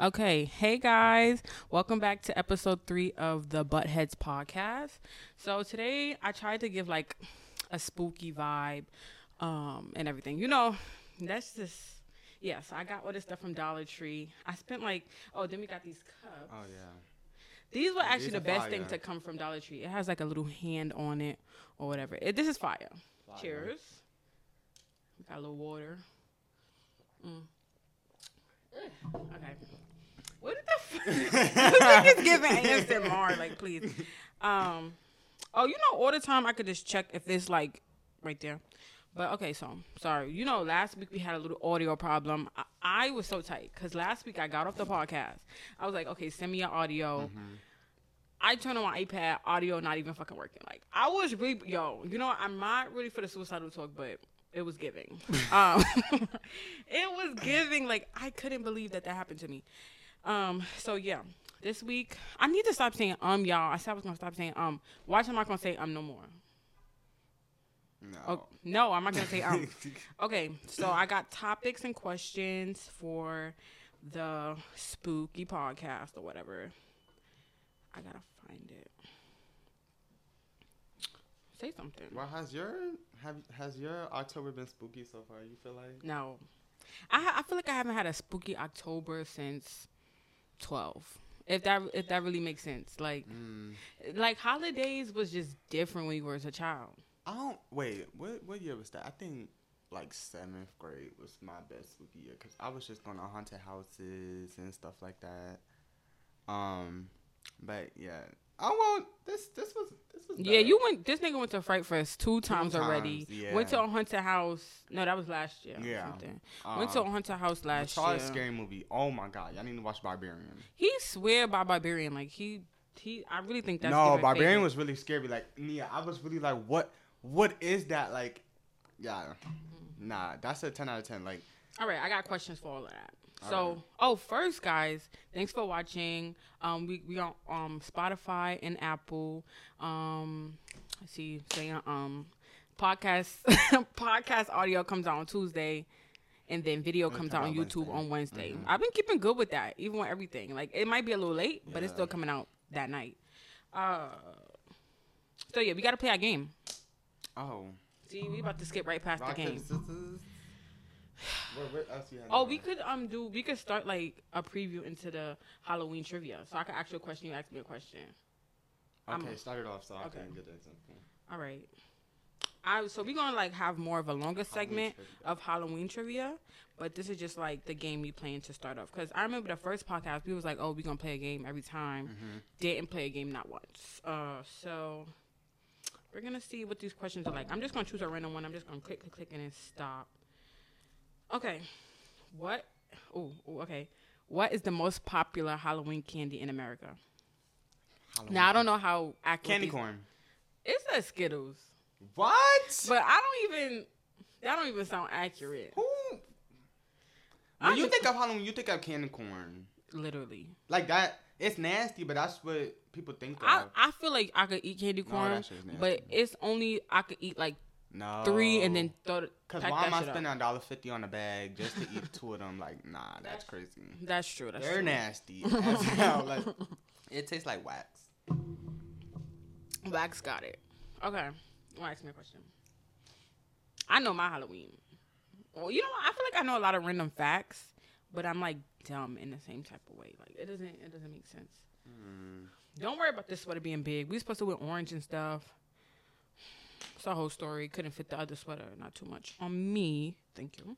Okay, hey guys, welcome back to episode three of the Buttheads podcast. So today I tried to give like a spooky vibe, um, and everything. You know, that's just yeah. So I got all this stuff from Dollar Tree. I spent like oh, then we got these cups. Oh yeah. These were actually these the best fire. thing to come from Dollar Tree. It has like a little hand on it or whatever. It, this is fire. Fire. Cheers. We got a little water. Mm. Okay. What the f- This is giving ASMR, like please. Um oh, you know, all the time I could just check if it's like right there. But okay, so sorry. You know, last week we had a little audio problem. I, I was so tight because last week I got off the podcast. I was like, okay, send me your audio. I turned on my iPad, audio not even fucking working. Like I was really, yo, you know, I'm not really for the suicidal talk, but it was giving. um, it was giving. Like I couldn't believe that that happened to me. Um, so yeah, this week I need to stop saying um, y'all. I said I was gonna stop saying um. Watch, I'm not gonna say um no more. No. Oh, no, I'm not gonna say um. Okay, so I got topics and questions for the spooky podcast or whatever. I gotta find it. Say something. Well, has your have has your October been spooky so far? You feel like? No, I I feel like I haven't had a spooky October since twelve. If that if that really makes sense, like Mm. like holidays was just different when you were as a child. I don't wait. What what year was that? I think like seventh grade was my best spooky year because I was just going to haunted houses and stuff like that. Um, but yeah. Oh well, this this was this was. Yeah, you went. This nigga went to Fright Fest two times, already. times, yeah. Went to a haunted house. No, that was last year. Yeah. went to a Um, haunted house last saw year. a scary movie. Oh my god, y'all need to watch Barbarian. He swear by Barbarian. Like he he. I really think that's no, Barbarian fake. was really scary. Like Nia, I was really like, what what is that? Like, yeah, nah, that's a ten out of ten. Like, All right, I got questions for all of that. So, right. oh, first, guys, thanks for watching. Um, we we on um Spotify and Apple. Um, let's see, saying um, podcast podcast audio comes out on Tuesday, and then video comes out on out YouTube Wednesday. on Wednesday. Mhm. It's been keeping good with that, even with everything. Like it might be a little late, but it's still coming out that night. Uh, so yeah, we got to play our game. oh, See, we about to skip right past rock the game. Scissors. what, what else you had? Oh, we mind? could um do we could start like a preview into the Halloween trivia. So I could ask you a question, you ask me a question. I'm- Okay, start it off so I Okay. can get an example. All right. I so we're gonna like have more of a longer segment trivia. of Halloween trivia, but this is just like the game we playing to start off. Cause I remember the first podcast we was like, oh, we gonna play a game every time. Mhm. Didn't play a game not once. Uh, so we're gonna see what these questions are like. I'm just gonna choose a random one. I'm just gonna click, click, click, and then stop. Okay. What? Oh, okay. What is the most popular Halloween candy in America? Halloween. Now I don't know how accurate candy these- corn. It's a Skittles, What? but I don't even. That don't even sound accurate. Who? When you just- think of Halloween, you think of candy corn. Literally, Like that. It's nasty, but that's what people think of. I I feel like I could eat candy No, corn, nasty. but it's only I could eat like no. three and then throw. it- Cause pack why am I spending a dollar fifty on a bag just to eat two of them? Like, nah, that's crazy. That's true. That's They're true. nasty. as hell. Like, it tastes like wax. Wax got it. Okay. You want to ask me a question? I know my Halloween. Well, you know what? I feel like I know a lot of random facts, but I'm like dumb in the same type of way. Like it doesn't it doesn't make sense. Mm. Don't worry about this sweater being big. We're supposed to wear orange and stuff. It's a whole story. Couldn't fit the other sweater. Not too much on me. Thank you.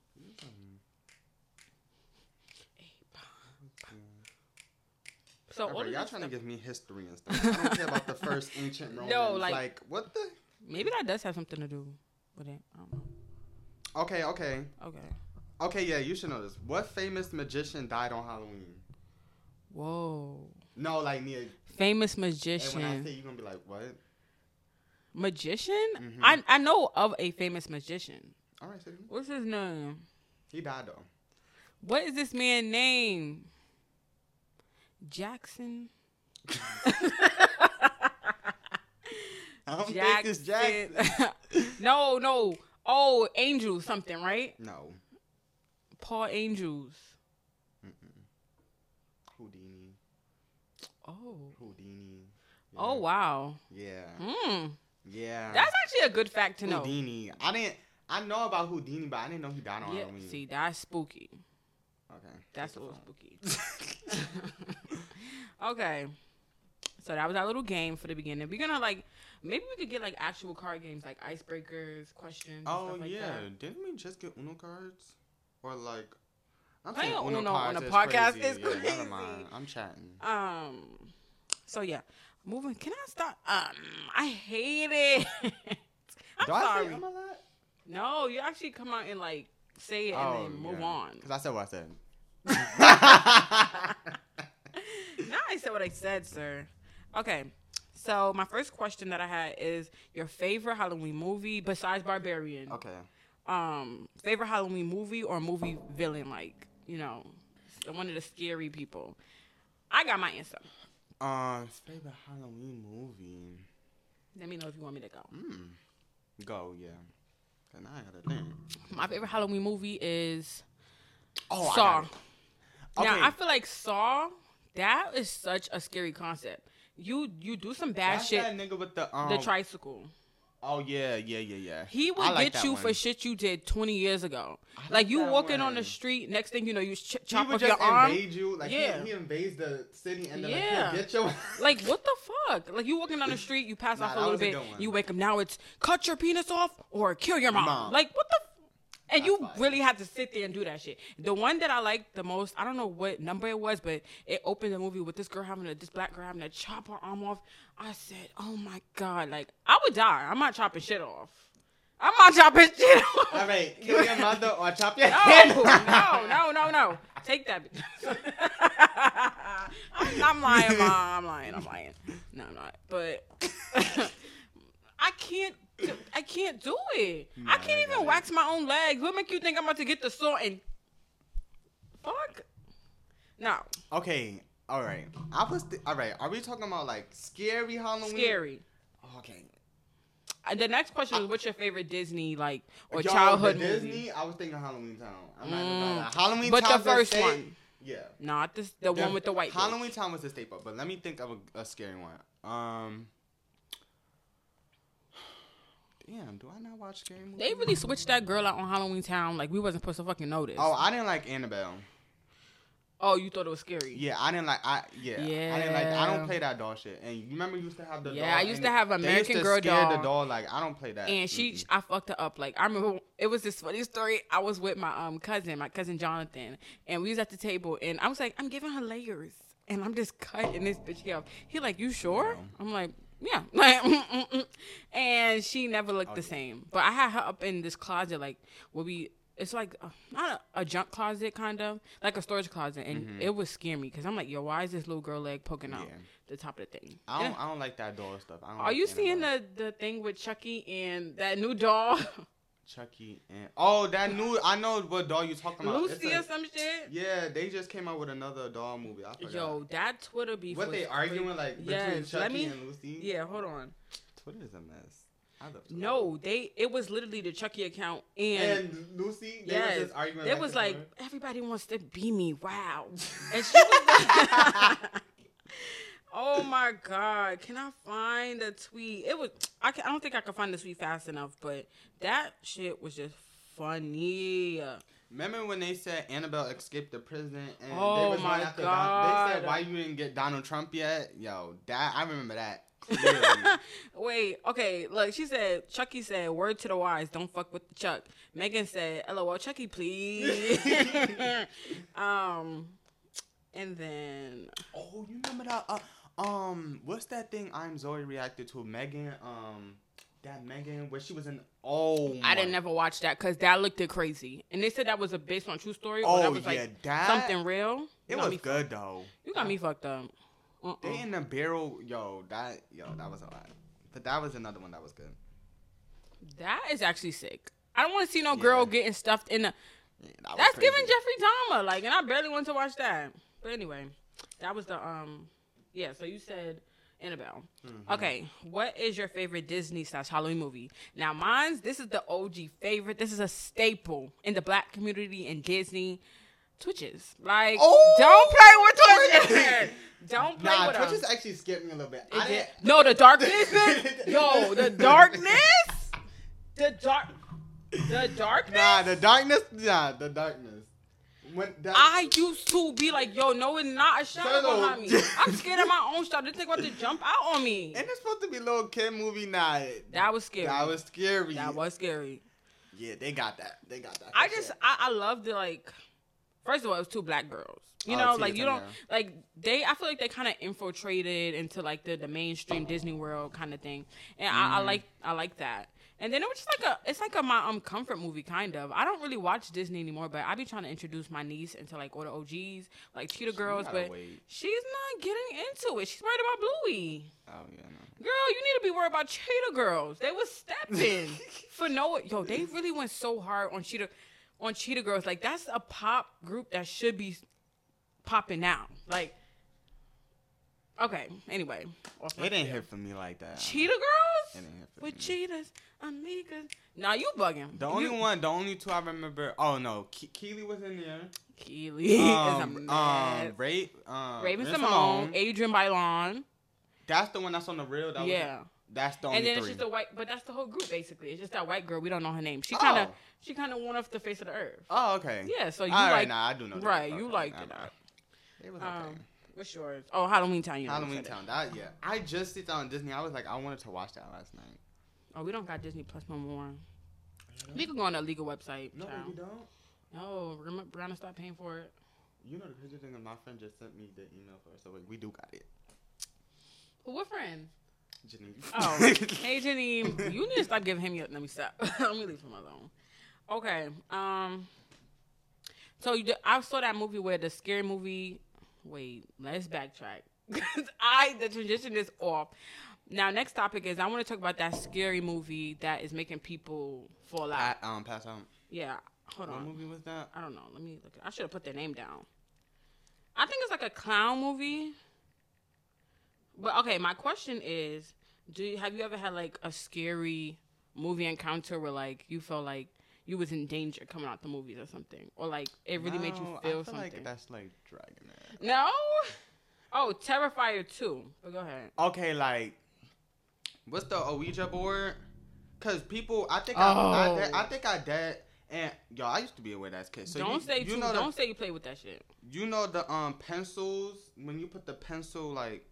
So Alright, y'all this trying to give me history and stuff. I don't care about the first ancient Romans. No, like- like what the? maybe that does have something to do with it. I don't know. Okay, okay, Okay. okay. Yeah, you should know this. What famous magician died on Halloween? Whoa. No, like Nia. Famous magician. And when I say, you gonna be like, what? Magician? Mhm. I I know of a famous magician. All right. What's his name? he died though. What is this man name? Jackson. I don't think it's Jackson. no, no. Oh, Angel something, right? No. Paul Angels. Houdini. Oh. Houdini. Yeah. Oh wow. Yeah. Hmm. Yeah. That's actually a good fact to know. Houdini. I didn't. I know about Houdini, but I didn't know he died on Yeah. Halloween. See, that's spooky. Okay. That's a little spooky. okay. So that was our little game for the beginning. We're gonna like maybe we could get like actual card games like icebreakers, questions. and Oh stuff like yeah, that. didn't we just get Uno cards? Or like, I'm Playing Uno Uno, on a podcast crazy. is yeah, crazy. Mind. I'm chatting. Um. So yeah, moving. Can I stop? Um, I hate it. I'm Do I sorry. say I'm a lot? no, you actually come out and like say it and then move on. Because I said what I said. now I said what I said, sir. Okay. So my first question that I had is your favorite Halloween movie besides Barbarian. okay. Um, favorite Halloween movie or movie villain, like you know, one of the scary people. I got my answer. Uh, favorite Halloween movie. Let me know if you want me to go. Hmm. Go, yeah. And I gotta think. My favorite Halloween movie is Oh, Saw. got. Okay. Now I feel like Saw. That is such a scary concept. You you do some bad That's shit. that nigga with the um. the tricycle. Oh yeah, yeah, yeah, yeah. He will I like get you one. for shit you did 20 years ago. Like, like you walking on the street, next thing you know, you ch- He chop would off your arm. invade you, like Yeah. he, he invades the city and then Yeah. like, get your. Like what the fuck? Like you walking down the street, you pass Nah, off a little bit, you wake up. Now it's cut your penis off or kill your mom. Mom. Like what the? F- and you That's really have to sit there and do that shit. The one that I liked the most, I don't know what number it was, but it opened the movie with this girl having a this black girl having to chop her arm off. I said, "Oh my god!" Like I would die. I'm not chopping shit off. I'm not chopping shit off. All right, kill your mother or chop your No, head. no, no, no, no. Take that. I'm, I'm lying, mom. I'm lying. I'm lying. No, I'm not. But I can't. I can't do it. I can't I even it. wax my own legs. What make you think I'm about to get the saw and fuck? No, Okay, all right. I was th- all right. Are we talking about like scary Halloween? scary. Okay. And the next question is, what's your favorite Disney like or Yo, childhood the movie? Disney. I was thinking Halloween Town. I'm not Mm. Halloween But the Town. first one. Yeah. Not this, the one with the white. bitch. Halloween Town was the staple, but let me think of a, a scary one. Um. Damn, do I not watch scary movies? They really switched that girl out on Halloween Town. Like we wasn't supposed to fucking notice. Oh, I didn't like Annabelle. Oh, you thought it was scary? Yeah, I didn't like. I yeah, yeah. I didn't like. I don't play that doll shit. And you remember you used to have the Yeah, doll, I used to have they used American to Girl scare the doll. doll. Like I don't play that. And she, Mm-mm. I fucked her up. Like I remember, it was this funny story. I was with my um cousin, my cousin Jonathan, and we was at the table, and I was like, I'm giving her layers, and I'm just cutting this bitch off. He like, you sure? Yeah. I'm like, yeah, like, mm, mm, mm. and she never looked Oh, the yeah. same. But I had her up in this closet, like where we. It's like uh, not a, a junk closet, kind of like a storage closet, and it was scaring me because I'm like, yo, why is this little girl leg poking out Mm-hmm. Yeah. the top of the thing? I don't. I don't like that doll stuff. I don't Are like you seeing the the thing with Chucky and that new doll, Chucky and oh that new? I know what doll you talking about. Lucy a- or some shit? Yeah, they just came out with another doll movie. I forgot. Yo, that Twitter beef. what was they arguing like between Yes, Chucky let me- and Lucy? Yeah, hold on. Twitter is a mess. I love No, they. It was literally the Chucky account and. And Lucy, they Yes, was just arguing. They back was like, everybody wants to be me. Wow. And she was Oh my god! Can I find a tweet? It was. I, can, I don't think I can find the tweet fast enough, but that shit was just funny. Remember when they said Annabelle escaped the prison and Oh they was my after Don- they said why you didn't get Donald Trump yet? Yo, that I remember that. Wait, okay, look, she said, Chucky said, word to the wise, don't fuck with the Chuck. Megan said, LOL, Chucky, please. um, and then, oh, you remember that? Uh, um, what's that thing I'm Zoe reacted to? Megan, um, that Megan where she was in. Oh, I didn't never watch that because that looked it crazy. And they said that was a based on true story. or Oh that was yeah, like that something real. It was good though. You got me fucked up. Uh-uh. They in the barrel, yo. That yo, that was a lot. But that was another one that was good. That is actually sick. I don't want to see no girl Yeah. getting stuffed in the. Yeah, that That's crazy. giving Jeffrey Dahmer. Like, and I barely went to watch that. But anyway, that was the um, yeah. So you said Annabelle. Mm-hmm. Okay, what is your favorite Disney slash Halloween movie? Now, mine's this is the OG favorite. This is a staple in the Black community and Disney. Twitches, like, Oh, don't play with Twitches. Don't play Nah, with Twitch them. actually scared me a little bit. I did- didn't- No, the darkness. Yo, the darkness. The dark. The darkness. Nah, the darkness. Nah, the darkness. When that, I used to be like, yo, no, it's not a shadow behind me. I'm scared of my own shadow. This thing about to jump out on me. and it's supposed to be little kid movie night. That was scary. That was scary. That was scary. Yeah, they got that. They got that. I just sure. I, I loved it. like first of all it was two black girls. You Oh, know, like you don't like they I feel like they kind of infiltrated into like the, the mainstream Disney World kind of thing. And I, Mm-hmm. I like I like that. And then it was just like a it's like a my um comfort movie kind of. I don't really watch Disney anymore, but I be trying to introduce my niece into like all the OGs, like Cheetah Girls, but wait. she's not getting into it. She's worried about Bluey. Oh yeah, no. Girl, you need to be worried about Cheetah Girls. They was stepping for no. Yo, they really went so hard on Cheetah, on Cheetah Girls. Like that's a pop group that should be popping now. Like, okay. Anyway, off my It didn't spiel. hit for me like that. Cheetah Girls didn't hit for with me. cheetahs, amigas. Now you bugging. The only You- one, the only two I remember. Oh no, Ke- Kiely was in there. Kiely Um, is a um, mess. Ray, um, Raven Ray Symoné, Adrienne Bailon. That's the one that's on the real. That Yeah. Was, that's the only And then it's just the white, but that's the whole group basically. It's just that white girl. We don't know her name. She kind of, Oh. she kind of went off the face of the earth. oh, okay. Yeah, so you All right, like nah, I do know. that. right? Okay, You liked nah, it. nah. It was okay. Um, what's yours? Oh, Halloween Town. You know, Halloween you said it. Town. That yeah. I just see that on Disney. I was like, I wanted to watch that last night. Oh, we don't got Disney Plus no more. We can go on the legal website. No, child. you don't. No, remember Brianna stopped paying for it. You know the crazy thing is my friend just sent me the email for it, so we, we do got it. Who? What friend? Janine. Oh, hey Janine, you need to stop giving him your. Let me stop. Let me leave him alone. Okay. Um. So you, I saw that movie where the scary movie. Wait, let's backtrack. Cause I the transition is off. Now, next topic is I want to talk about that scary movie that is making people fall out. Pa- um, pass out. Yeah. Hold What on. What movie was that? I don't know. Let me look. I should have put their name down. I think it's like a clown movie. But okay, my question is, do you, have you ever had like a scary movie encounter where like you felt like you was in danger coming out the movies or something, or like it really made you No, feel, I feel something? like that's like dragging it. no. Oh, Terrifier two. But go ahead. Okay, like, what's the Ouija board? Cause people, I think Oh. I, I, de- I think I dead. And yo, I used to be aware that's kid. So don't you, say you two. know Don't the, say you play with that shit. you know the um pencils when you put the pencil like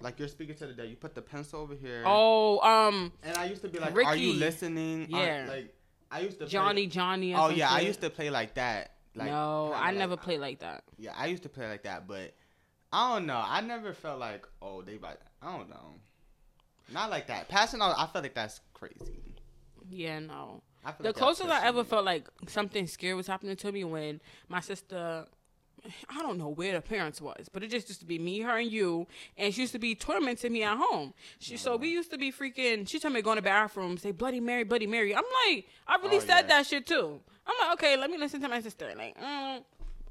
like you're speaking to the dead. You put the pencil over here. Oh, um, And I used to be like, "Are you Ricky. listening?" Are- Yeah. like I used to. play- Johnny, Johnny. Oh yeah, I used to play like that. Like, no, I like- never played like that. Yeah, I used to play like that, but I don't know. I never felt like, oh, they like, I don't know. Not like that. Passing out, I felt like that's crazy. Yeah, no. I The like closest I ever felt like something scary was happening to me when my sister, I don't know where the parents was, but it just used to be me, her, and you, and she used to be tormenting me at home. She so we used to be freaking. She told me to go in the bathroom, say Bloody Mary, Bloody Mary. I'm like, I really Oh, said yeah. that shit too. I'm like, okay, let me listen to my sister. Like, mm,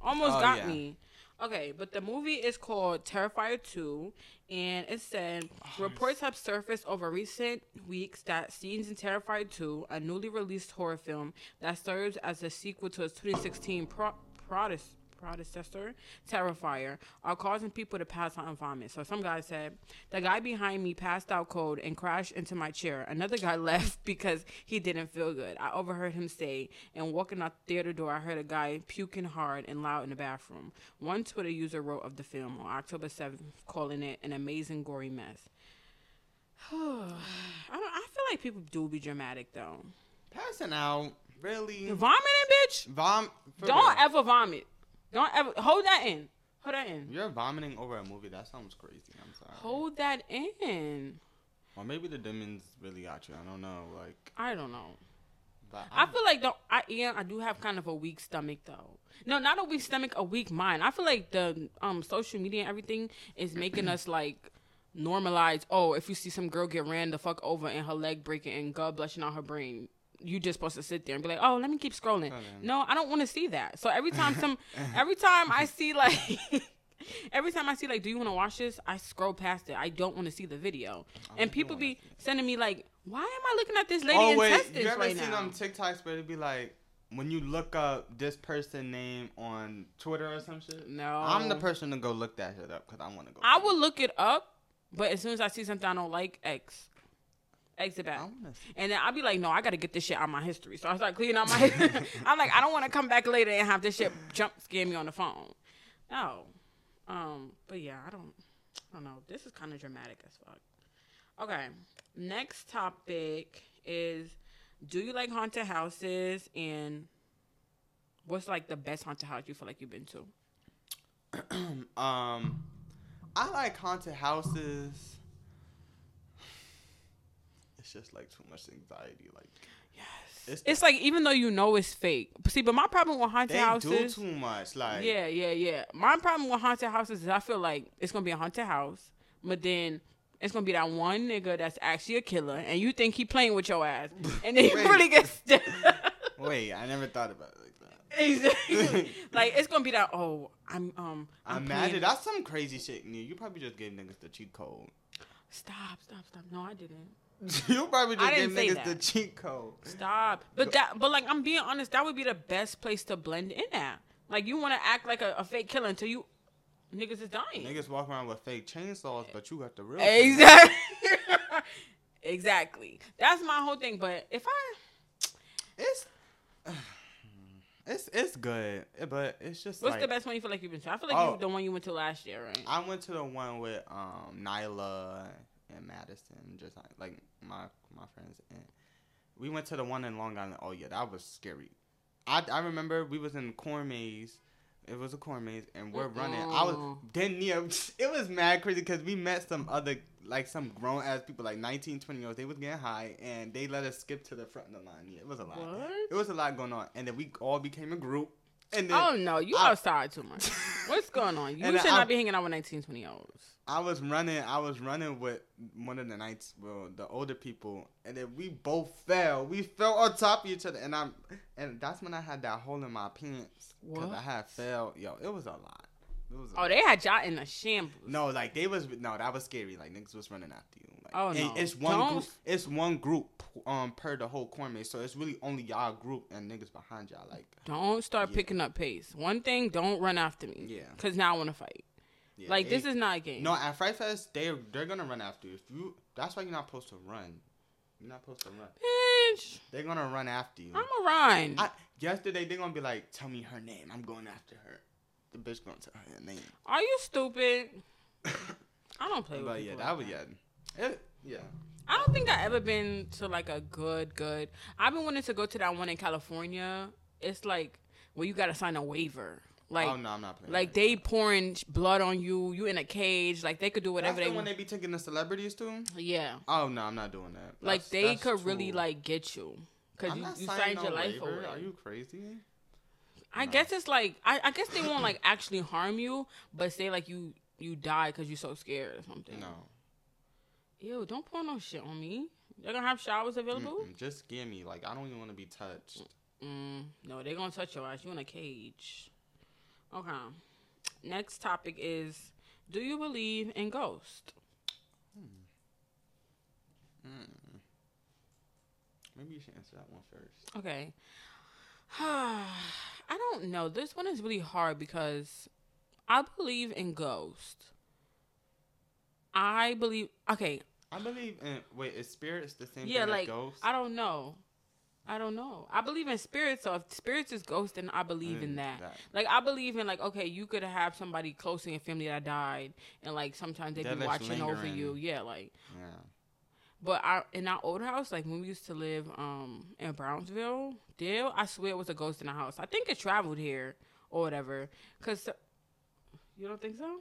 almost Oh, got yeah. me. Okay, but the movie is called Terrifier 2, and it said Oh, reports have surfaced over recent weeks that scenes in Terrifier 2, a newly released horror film that serves as a sequel to its 2016 pro- Protest. Predecessor, Terrifier, are causing people to pass out and vomit. So some guy said, the guy behind me passed out cold and crashed into my chair. Another guy left because he didn't feel good. I overheard him say, and walking out the theater door, I heard a guy puking hard and loud in the bathroom. One Twitter user wrote of the film on October 7th, calling it an amazing gory mess. I, don't, I feel like people do be dramatic though. passing out. Really? Vomiting, bitch. Vom. Don't real. ever vomit. Don't ever hold that in. Hold that in. You're vomiting over a movie. That sounds crazy. I'm sorry. Hold that in. Or maybe the demons really got you. I don't know. Like, I don't know. but I feel like the I yeah I do have kind of a weak stomach though. No, not a weak stomach, a weak mind. I feel like the um social media and everything is making us like normalize. Oh, if you see some girl get ran the fuck over and her leg breaking and God blushing on her brain. You just supposed to sit there and be like, "Oh, let me keep scrolling." Okay. No, I don't want to see that. So every time some, every time I see like, every time I see like, "Do you want to watch this?" I scroll past it. I don't want to see the video. Oh, and people be sending me like, "Why am I looking at this lady oh wait, intestines you ever right seen now?" them TikToks where it'd be like, when you look up this person name on Twitter or some shit? No. I'm the person to go look that shit up because I want to go. I will look it up, but as soon as I see something I don't like, X. X it back. And then I'll be like, no, I gotta get this shit out of my history. So I start cleaning out my history. I'm like, I don't wanna come back later and have this shit jump scare me on the phone. No. Um, but yeah, I don't I don't know. This is kinda dramatic as fuck. Okay. Next topic is do you like haunted houses and what's like the best haunted house you feel like you've been to? Um, I like haunted houses. It's just like too much anxiety. Like Yes. It's- It's, like even though you know it's fake. See, but my problem with haunted they houses do too much. Like Yeah, yeah, yeah. My problem with haunted houses is I feel like it's gonna be a haunted house, but then it's gonna be that one nigga that's actually a killer, and you think he playing with your ass, and then you really get stabbed. Wait, I never thought about it like that. exactly. like it's gonna be that. Oh, I'm um. I'm Imagine playing- that's some crazy shit. You probably just gave niggas the cheat code. Stop, stop, stop. No, I didn't. you probably just didn't niggas the cheat code. Stop. But that. But like, I'm being honest. That would be the best place to blend in at. Like, you want to act like a, a fake killer until you niggas is dying. Niggas walk around with fake chainsaws, but you got the real. Exactly. exactly. That's my whole thing. But if I, It's. It's it's good, but it's just what's like the best one you feel like you've been to? I feel like Oh. you the one you went to last year, right? I went to the one with um Nyla and Madison, just like, like my my friends, and we went to the one in Long Island. Oh yeah, that was scary. I I remember we was in corn maze. It was a corn maze, and we're running. I was then yeah, it was mad crazy because we met some other like some grown ass people like 19, 20 year olds. They was getting high, and they let us skip to the front of the line. Yeah, it was a lot. What? It was a lot going on, and then we all became a group. And then Oh no, you I- outside too much. What's going on? You should I- not be hanging out with 19, 20 year olds. I was running. I was running with one of the nights, well, the older people, and then we both fell. We fell on top of each other, and I'm, and that's when I had that hole in my pants because I had fell. Yo, it was a lot. It was. A Oh, they had y'all in a shambles. no, like they was no, that was scary. Like niggas was running after you. Like, Oh, no. It's one Don't- group. It's one group um per the whole corn maze, so it's really only y'all group and niggas behind y'all. Like Don't start Yeah. picking up pace. One thing, don't run after me. Yeah. Cause now I want to fight. Yeah, like this is not a game. No, at Fright Fest, they they're gonna run after you. If you that's why you're not supposed to run. You're not supposed to run. bitch. They're gonna run after you. I'm a run. I, yesterday they're gonna be like, "Tell me her name. I'm going after her." The bitch gonna tell her name. Are you stupid? I don't play with but yeah, that like was yeah, it, yeah. I don't think I ever been to like a good good. I've been wanting to go to that one in California. It's like where you gotta sign a waiver. Like oh no, I'm not playing. like they pouring blood on you. You in a cage. Like they could do whatever the they one want. they be taking the celebrities to. Yeah. Oh no, I'm not doing that. Like they that's could really like get you because you, you signed no your life waiver. away. Are you crazy? I No. guess it's like I, I guess they won't like actually harm you, but say like you you die because you're so scared or something. No. Ew, don't pour no shit on me. They're gonna have showers available. Mm-mm, just give me Like I don't even want to be touched. Mm, no, they're gonna touch your ass. You in a cage. Okay. Next topic is: Do you believe in ghosts? Mm. Maybe you should answer that one first. Okay. I don't know. This one is really hard because I believe in ghosts. I believe. Okay. I believe in. Wait, is spirits the same Yeah, thing like as ghosts? I don't know. I don't know. I believe in spirits. So if spirits is ghosts, then I believe in Mm, that. that. Like I believe in like okay, you could have somebody close in your family that died, and like sometimes they That be watching over you. Yeah, like. Yeah. But I in our old house, like when we used to live um in Brownsville, Dale, I swear it was a ghost in the house. I think it traveled here or whatever. Cause you don't think so?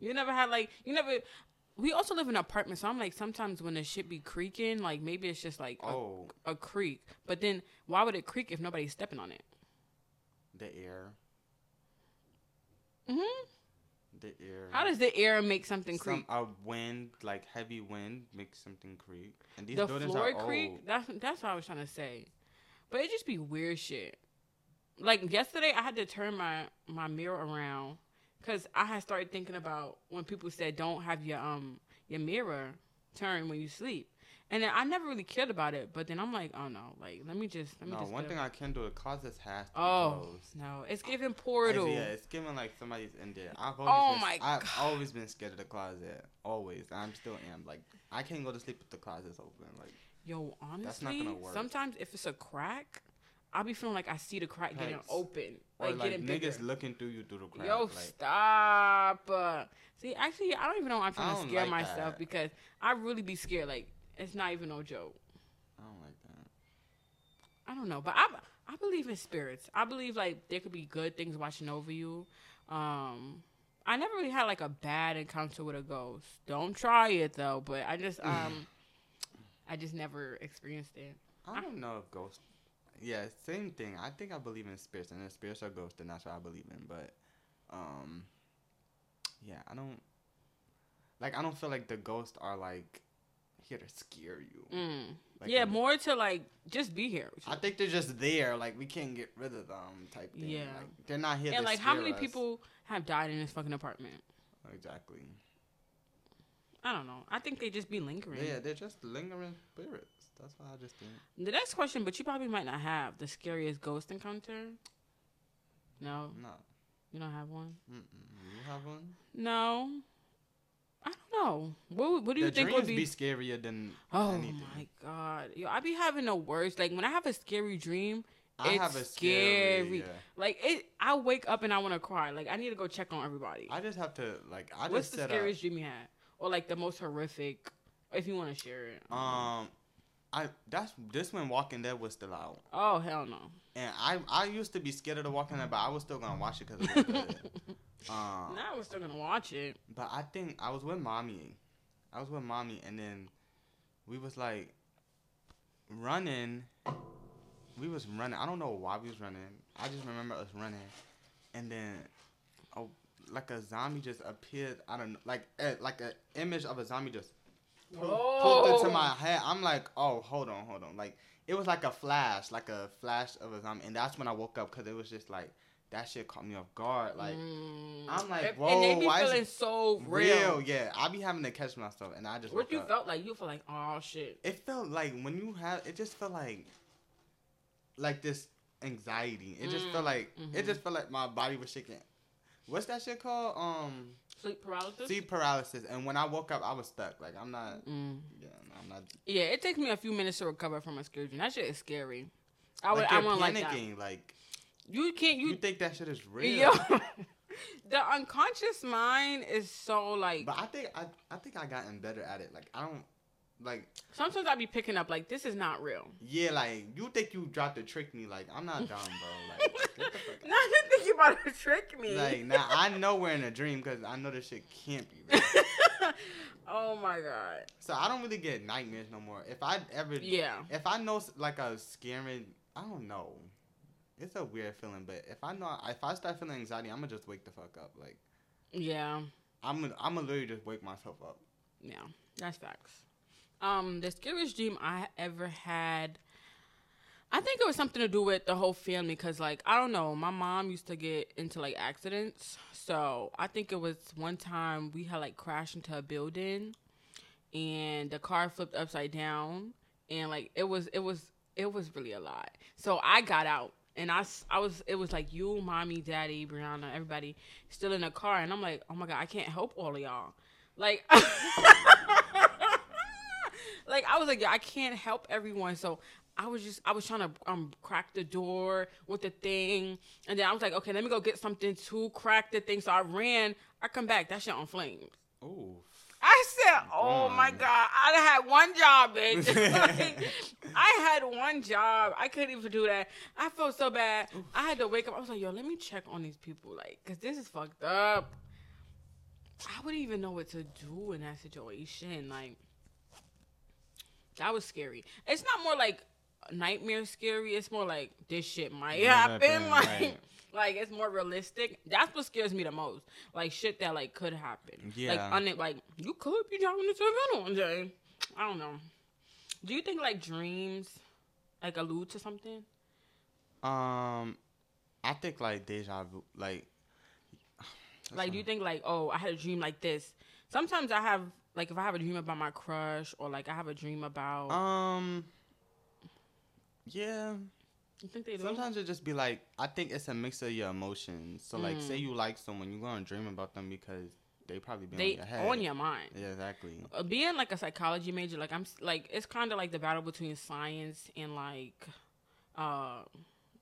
You never had like you never. We also live in an apartment, so I'm like sometimes when the shit be creaking, like maybe it's just like a, Oh, a creak. But then why would it creak if nobody's stepping on it? the air. hmm The air. How does the air make something some creak? a wind like heavy wind makes something creak? And these The buildings floor are creak. old. That's that's what I was trying to say. But it just be weird shit. Like yesterday, I had to turn my my mirror around because I had started thinking about when people said don't have your um your mirror turn when you sleep, And then I never really cared about it, but then I'm like, oh no, like let me just let me No, just. one thing I can do, the closet has to be oh closed. no, it's giving It's- Yeah, it's giving like somebody's in there. I've Oh always been, my I've God. always been scared of the closet. Always. I'm still am. Like I can't go to sleep with the closets open. Like Yo, That's not honestly, gonna work. sometimes if it's a crack, I'll be feeling like I see the crack getting open, like, like, getting niggas bigger. looking through you through the crack. Yo, like, stop. Uh, see, actually, I don't even know why I'm trying to scare like myself that. because I really be scared. Like, it's not even no joke. I don't like that. I don't know, but I I believe in spirits. I believe like there could be good things watching over you. Um, I never really had like a bad encounter with a ghost. Don't try it though. But I just um, I just never experienced it. I don't know if ghosts. Yeah, same thing. I think I believe in spirits, and if spirits are ghosts, then that's what I believe in. But, um, yeah, I don't. Like, I don't feel like the ghosts are like here to scare you. Mm. Like, yeah, more to like just be here. I think they're just there. Like we can't get rid of them, type thing. Yeah. Like, they're not here. and like, how many us. people have died in this fucking apartment? Exactly. I don't know. I think they just be lingering. Yeah, they're just lingering spirits. That's what I just think. The next question, but you probably might not have the scariest ghost encounter. No, No. you don't have one. Mm-mm. You have one? No, I don't know. What What do you the think would be? be scarier than oh anything. my god, yo, I be having the worst. Like when I have a scary dream, I it's have a scary. scary. Yeah. like it. I wake up and I want to cry. Like I need to go check on everybody. I just have to like. I What's just the scariest dream you had, or like the most horrific? If you want to share it. Um, I that's this when Walking Dead was still out, oh hell no. and I I used to be scared of the Walking Dead, but I was still gonna watch it because it was good. um, now we're still gonna watch it. But I think I was with mommy. I was with mommy, and then we was like running. We was running. I don't know why we was running. I just remember us running, and then, oh, like a zombie just appeared. I don't know, like eh, like an image of a zombie just pulled, pulled into my head. I'm like, oh, hold on, hold on. Like it was like a flash, like a flash of a zombie, and that's when I woke up because it was just like that shit caught me off guard. Like Mm. I'm like, whoa, and they be why is feeling it so real. real. yeah. I be having to catch myself, and I just What you up. felt like? You feel like, oh shit. It felt like when you have, it just felt like, like this anxiety. It just felt Mm, like it mhm. just felt like my body was shaking. What's that shit called? Um, Sleep paralysis. sleep paralysis. And when I woke up, I was stuck. Like I'm not. Mm. Yeah, I'm not. Yeah, it takes me a few minutes to recover from a scary dream. That shit is scary. I would, like I you're like that. panicking. Like You can't. you, You, think that shit is real. yo, the unconscious mind is so like. But I think I I think I gotten better at it. Like I don't like Sometimes I be picking up like this is not real. yeah like you think you dropped to trick me. Like I'm not dumb, bro. Like get the fuck Now you think you about to trick me. Like now, I know we're in a dream because I know this shit can't be real. oh my god. so I don't really get nightmares no more. If I ever, Yeah. if I know like a scary, I don't know. It's a weird feeling, but if I know, if I start feeling anxiety, I'm gonna just wake the fuck up. Like Yeah. I'm, gonna, I'm gonna literally just wake myself up. Yeah. That's facts. Um, the scariest dream I ever had. I think it was something to do with the whole family because, like, I don't know, my mom used to get into like accidents. So I think it was one time we had like crashed into a building and the car flipped upside down and like it was, it was, it was really a lot. So I got out and I, I was, it was like you, mommy, daddy, Brianna, everybody still in the car. And I'm like, oh my God, I can't help all of y'all. Like, like I was like, I can't help everyone. So I was just, I was trying to um crack the door with the thing, and then I was like, okay, let me go get something to crack the thing. So I ran. I come back, that shit on flames. Ooh. I said, "Oh my Mm. god, I had one job, bitch. Like, I had one job. I couldn't even do that. I felt so bad. I had to wake up. I was like, yo, let me check on these people, like, cause this is fucked up. I wouldn't even know what to do in that situation. Like, that was scary. It's not more like nightmare scary. It's more like this shit might Yeah, happen. Like, right. like it's more realistic. That's what scares me the most. Like shit that like could happen. Yeah. Like un- like you could be driving into a van one day. I don't know. Do you think like dreams like allude to something? Um, I think like deja vu, like. Like do you think like oh I had a dream like this? Sometimes I have like if I have a dream about my crush or like I have a dream about. Um. Yeah. you think they do? Sometimes it just be like I think it's a mix of your emotions. So like, say Mm. you like someone, you're gonna dream about them because they probably be they on your head. on your mind. Yeah, exactly. Uh, being like a psychology major, like I'm like it's kind of like the battle between science and like, uh,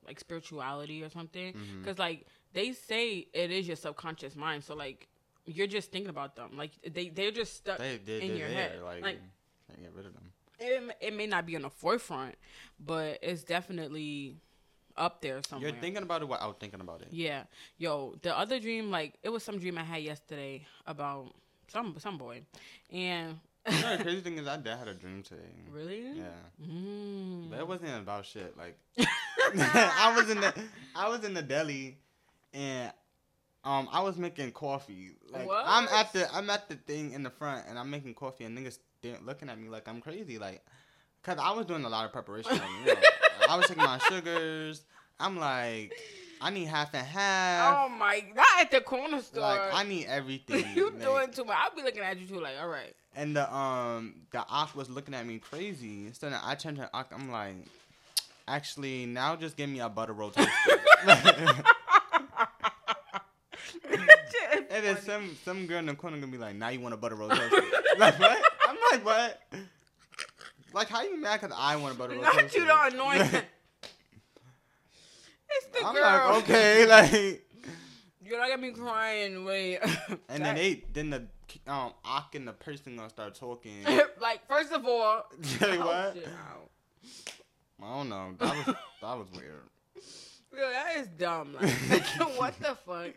like spirituality or something. Because like they say it is your subconscious mind, so like you're just thinking about them. Like they they're just stuck. They did. in they your head. Like, Like- can't get rid of them. it, it may not be on the forefront, but it's definitely up there somewhere. You're thinking about it without thinking about it. Yeah, yo, the other dream, like it was some dream I had yesterday about some some boy, and you know, the crazy thing is, I did had a dream today. really, Yeah, Mm. but it wasn't about shit. Like, I was in the I was in the deli, and um, I was making coffee. Like, I'm at the I'm at the thing in the front, and I'm making coffee, and niggas looking at me like I'm crazy. Like, cause I was doing a lot of preparation. like, you know, I was taking my sugars. I'm like, I need half and half. Oh my! Not at the corner store. Like I need everything. you like- doing too much. I'll be looking at you too. Like, all right. and the um the Ak was looking at me crazy. So then I turned to Ak. I'm like, actually, now just give me a butter roll. and then some some girl in the corner gonna be like, now you want a butter roll toast? like what? I'm like what? Like how you mad because I want a butter roll Not you, the annoying. it's the I'm girl. like okay, like. You're not gonna be crying. Wait. And then they then the um Ak and the person gonna start talking. like, first of all. Say Oh, what? I don't know. That was that was weird. Yo, that is dumb. Like, what the fuck?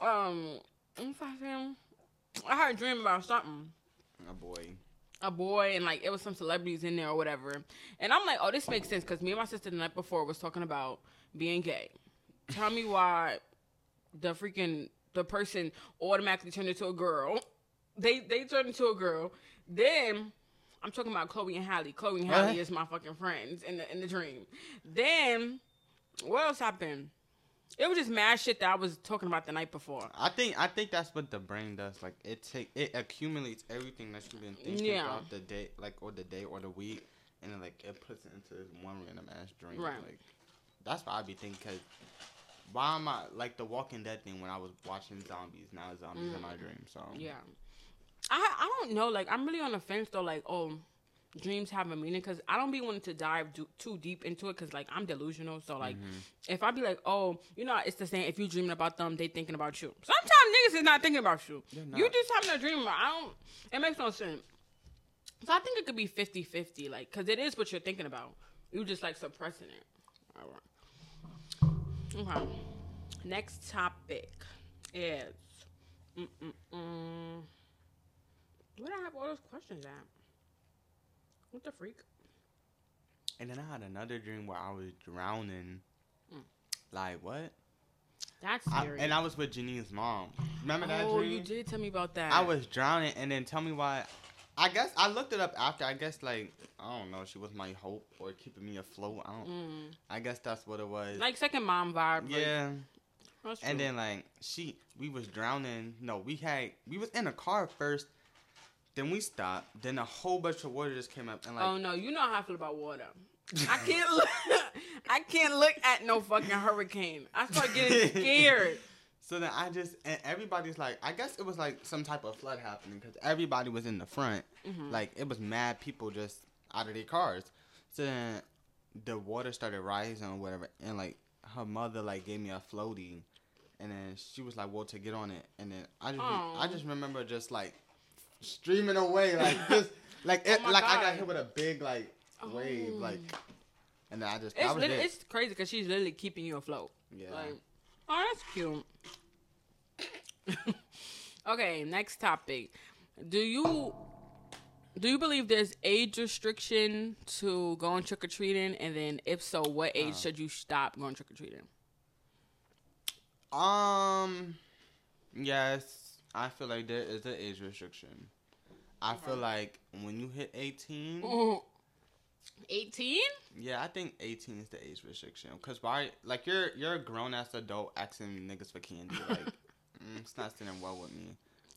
Um, I'm fucking. I had a dream about something. A boy. A boy and like it was some celebrities in there or whatever. And I'm like, oh, this makes sense because me and my sister the night before was talking about being gay. Tell me why the freaking the person automatically turned into a girl. They they turned into a girl. Then I'm talking about Chloe and Halle. Chloe and Halle What? is my fucking friends in the in the dream. Then what else happened? It was just mad shit that I was talking about the night before. I think I think that's what the brain does. Like it take it accumulates everything that you've been thinking Yeah. throughout the day, like or the day or the week, and then like it puts it into this one random ass dream. Right. Like that's what I be thinking. Cause why am I like the Walking Dead thing when I was watching zombies? Now zombies in my dream. So Mm. Yeah. I I don't know. Like I'm really on the fence though. Like oh, dreams have a meaning because I don't be wanting to dive do, too deep into it because like I'm delusional. So like mm-hmm. if I be like oh you know it's the same if you dreaming about them they thinking about you. Sometimes niggas is not thinking about you. You just having a dream. About, I don't. It makes no sense. So I think it could be 50-50, like because it is what you're thinking about. You just like suppressing it. All right. Okay. Next topic is. Mm-mm-mm. Where did I have all those questions at? What the freak? and then I had another dream where I was drowning. Mm. Like what? That's I, and I was with Janine's mom. Remember that oh, dream? you did tell me about that. I was drowning, and then tell me why. I guess I looked it up after. I guess like I don't know. She was my hope or keeping me afloat. I don't. Mm. I guess that's what it was. like second mom vibe. yeah. that's And then like she, we was drowning. No, we had we was in a car first. Then we stopped. Then a whole bunch of water just came up and like oh no, you know how I feel about water. I can't look. I can't look at no fucking hurricane. I start getting scared. So then I just and everybody's like, I guess it was like some type of flood happening because everybody was in the front. Mhm. Like it was mad people just out of their cars. So then the water started rising or whatever, and like her mother like gave me a floaty, and then she was like, "Well, to get on it," and then I just I just remember just like streaming away like just like it Oh like I got hit with a big like wave Oh. like, and then I just It's was lit- it. it's crazy because she's literally keeping you afloat. yeah. Like, oh, that's cute. okay, next topic. Do you do you believe there's age restriction to going trick or treating? And then, if so, what age Uh. should you stop going trick or treating? Um, yes, I feel like there is an age restriction. I feel like when you hit 18, Eighteen? yeah, I think 18 is the age restriction. Cause why? Like you're you're a grown ass adult asking niggas for candy. Like mm, it's not sitting well with me.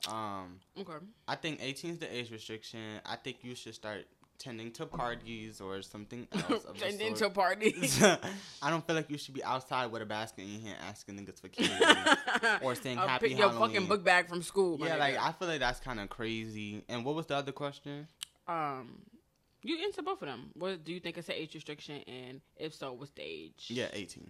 Um, Okay. I think 18 is the age restriction. I think you should start tending to parties or something else. Of the Turned into sort. a party. I don't feel like you should be outside with a basket in your hand asking niggas for candy or saying happy pick your Halloween. fucking book bag from school. Yeah, like. I feel like that's kind of crazy. And what was the other question? um, you into both of them. What do you think is the age restriction, and if so, what's the age? Yeah, 18.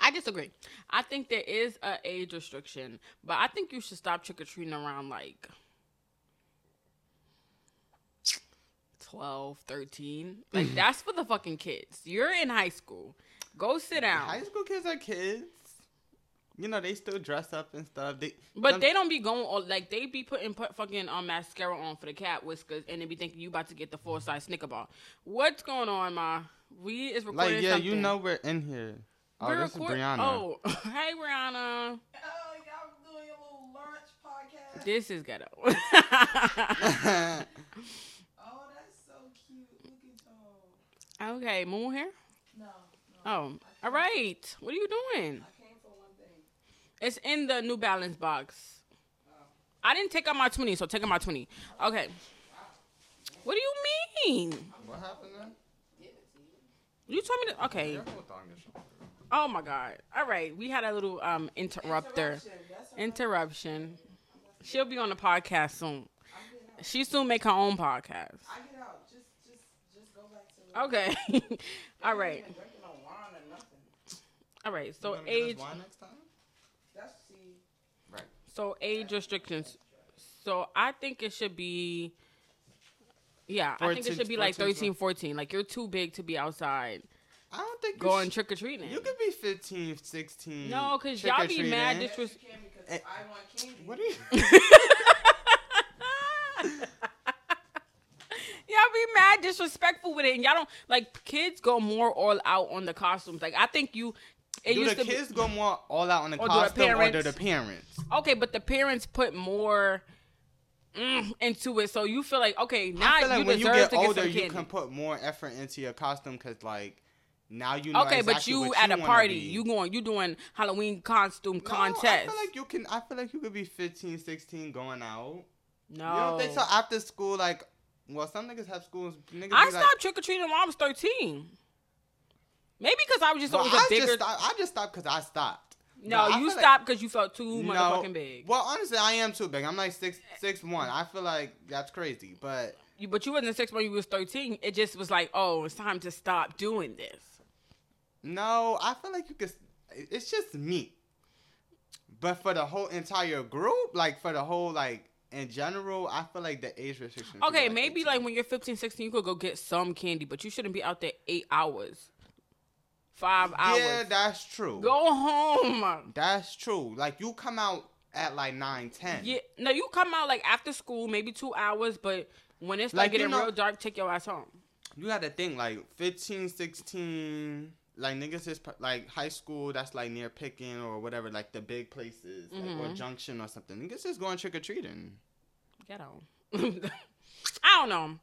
I disagree. I think there is a age restriction, but I think you should stop trick or treating around like 12, 13. Like that's for the fucking kids. You're in high school. Go sit down. High school kids are kids. You know, they still dress up and stuff. They, But some- they don't be going all like they be putting put fucking um mascara on for the cat whiskers and they be thinking you about to get the full size Snicker bar. What's going on, ma? We is recording like, yeah, something. you know we're in here. Oh, We're this record- is Brianna. Oh, hey Brianna. Oh, y'all doing your little lunch podcast? This is ghetto. Oh, that's so cute. Look at y'all. Okay, Moon here. No, no. Oh, all right. What are you doing? I came for one thing. It's in the New Balance box. I didn't take out my twenty, so take out my twenty. Okay. What do you mean? what happened then? You told me to. Okay. Oh my god. All right, we had a little um interrupter. Interruption, Interruption. She'll be on the podcast soon. She soon make her own podcast. I get out. Just, just, just go back to. Okay. All right. Drinking no wine or nothing. All right. So You gonna get us age. wine next time? That's see. Right. So age restrictions. So I think it should be. Yeah, I think it should be like 14, 13, 14. Like you're too big to be outside I don't think you going sh- trick or treating. You could be 15, 16. No, because y'all be trick-or-treating. mad Yes, Disres- you can because I want candy. What are you? y'all be mad disrespectful with it, and y'all don't like kids go more all out on the costumes. Like I think you. It do the kids go more all out on the Or do the costume, or do the parents? okay, but the parents put more mm, into it, so you feel like okay, now like you when you deserve get to get older, some you candy. can put more effort into your costume because, like, now you know. okay, but you at you a party, be. you going, you doing Halloween costume No, contest? I feel like you can. I feel like you could be 15, 16 going out. no, You don't think so? After school, like, well, some niggas have schools. Niggas I be like, stopped trick or treating when I was thirteen. Maybe because I was just well, always a I bigger. just stopped. I just stopped because I stopped. no, But you stopped because you felt too motherfucking big. Well, honestly, I am too big. I'm like six six one. I feel like that's crazy, but You, but you wasn't six one. you was thirteen. It just was like, oh, it's time to stop doing this. no, I feel like you could. It's just me. But for the whole entire group, like for the whole like in general, I feel like the age restriction. Okay, maybe 18. like when you're 15, 16, you could go get some candy, but you shouldn't be out there eight hours, five hours. Yeah, that's true. go home. That's true. Like you come out at like nine ten. Yeah, no, you come out like after school, maybe two hours, but when it's like Like, getting know- real dark, take your ass home. You got to think like 15, 16, like niggas is like high school. That's like near Picking or whatever, like the big places, like, or. Mm-hmm. Junction or something. Niggas is going trick or treating. Get on. I don't know.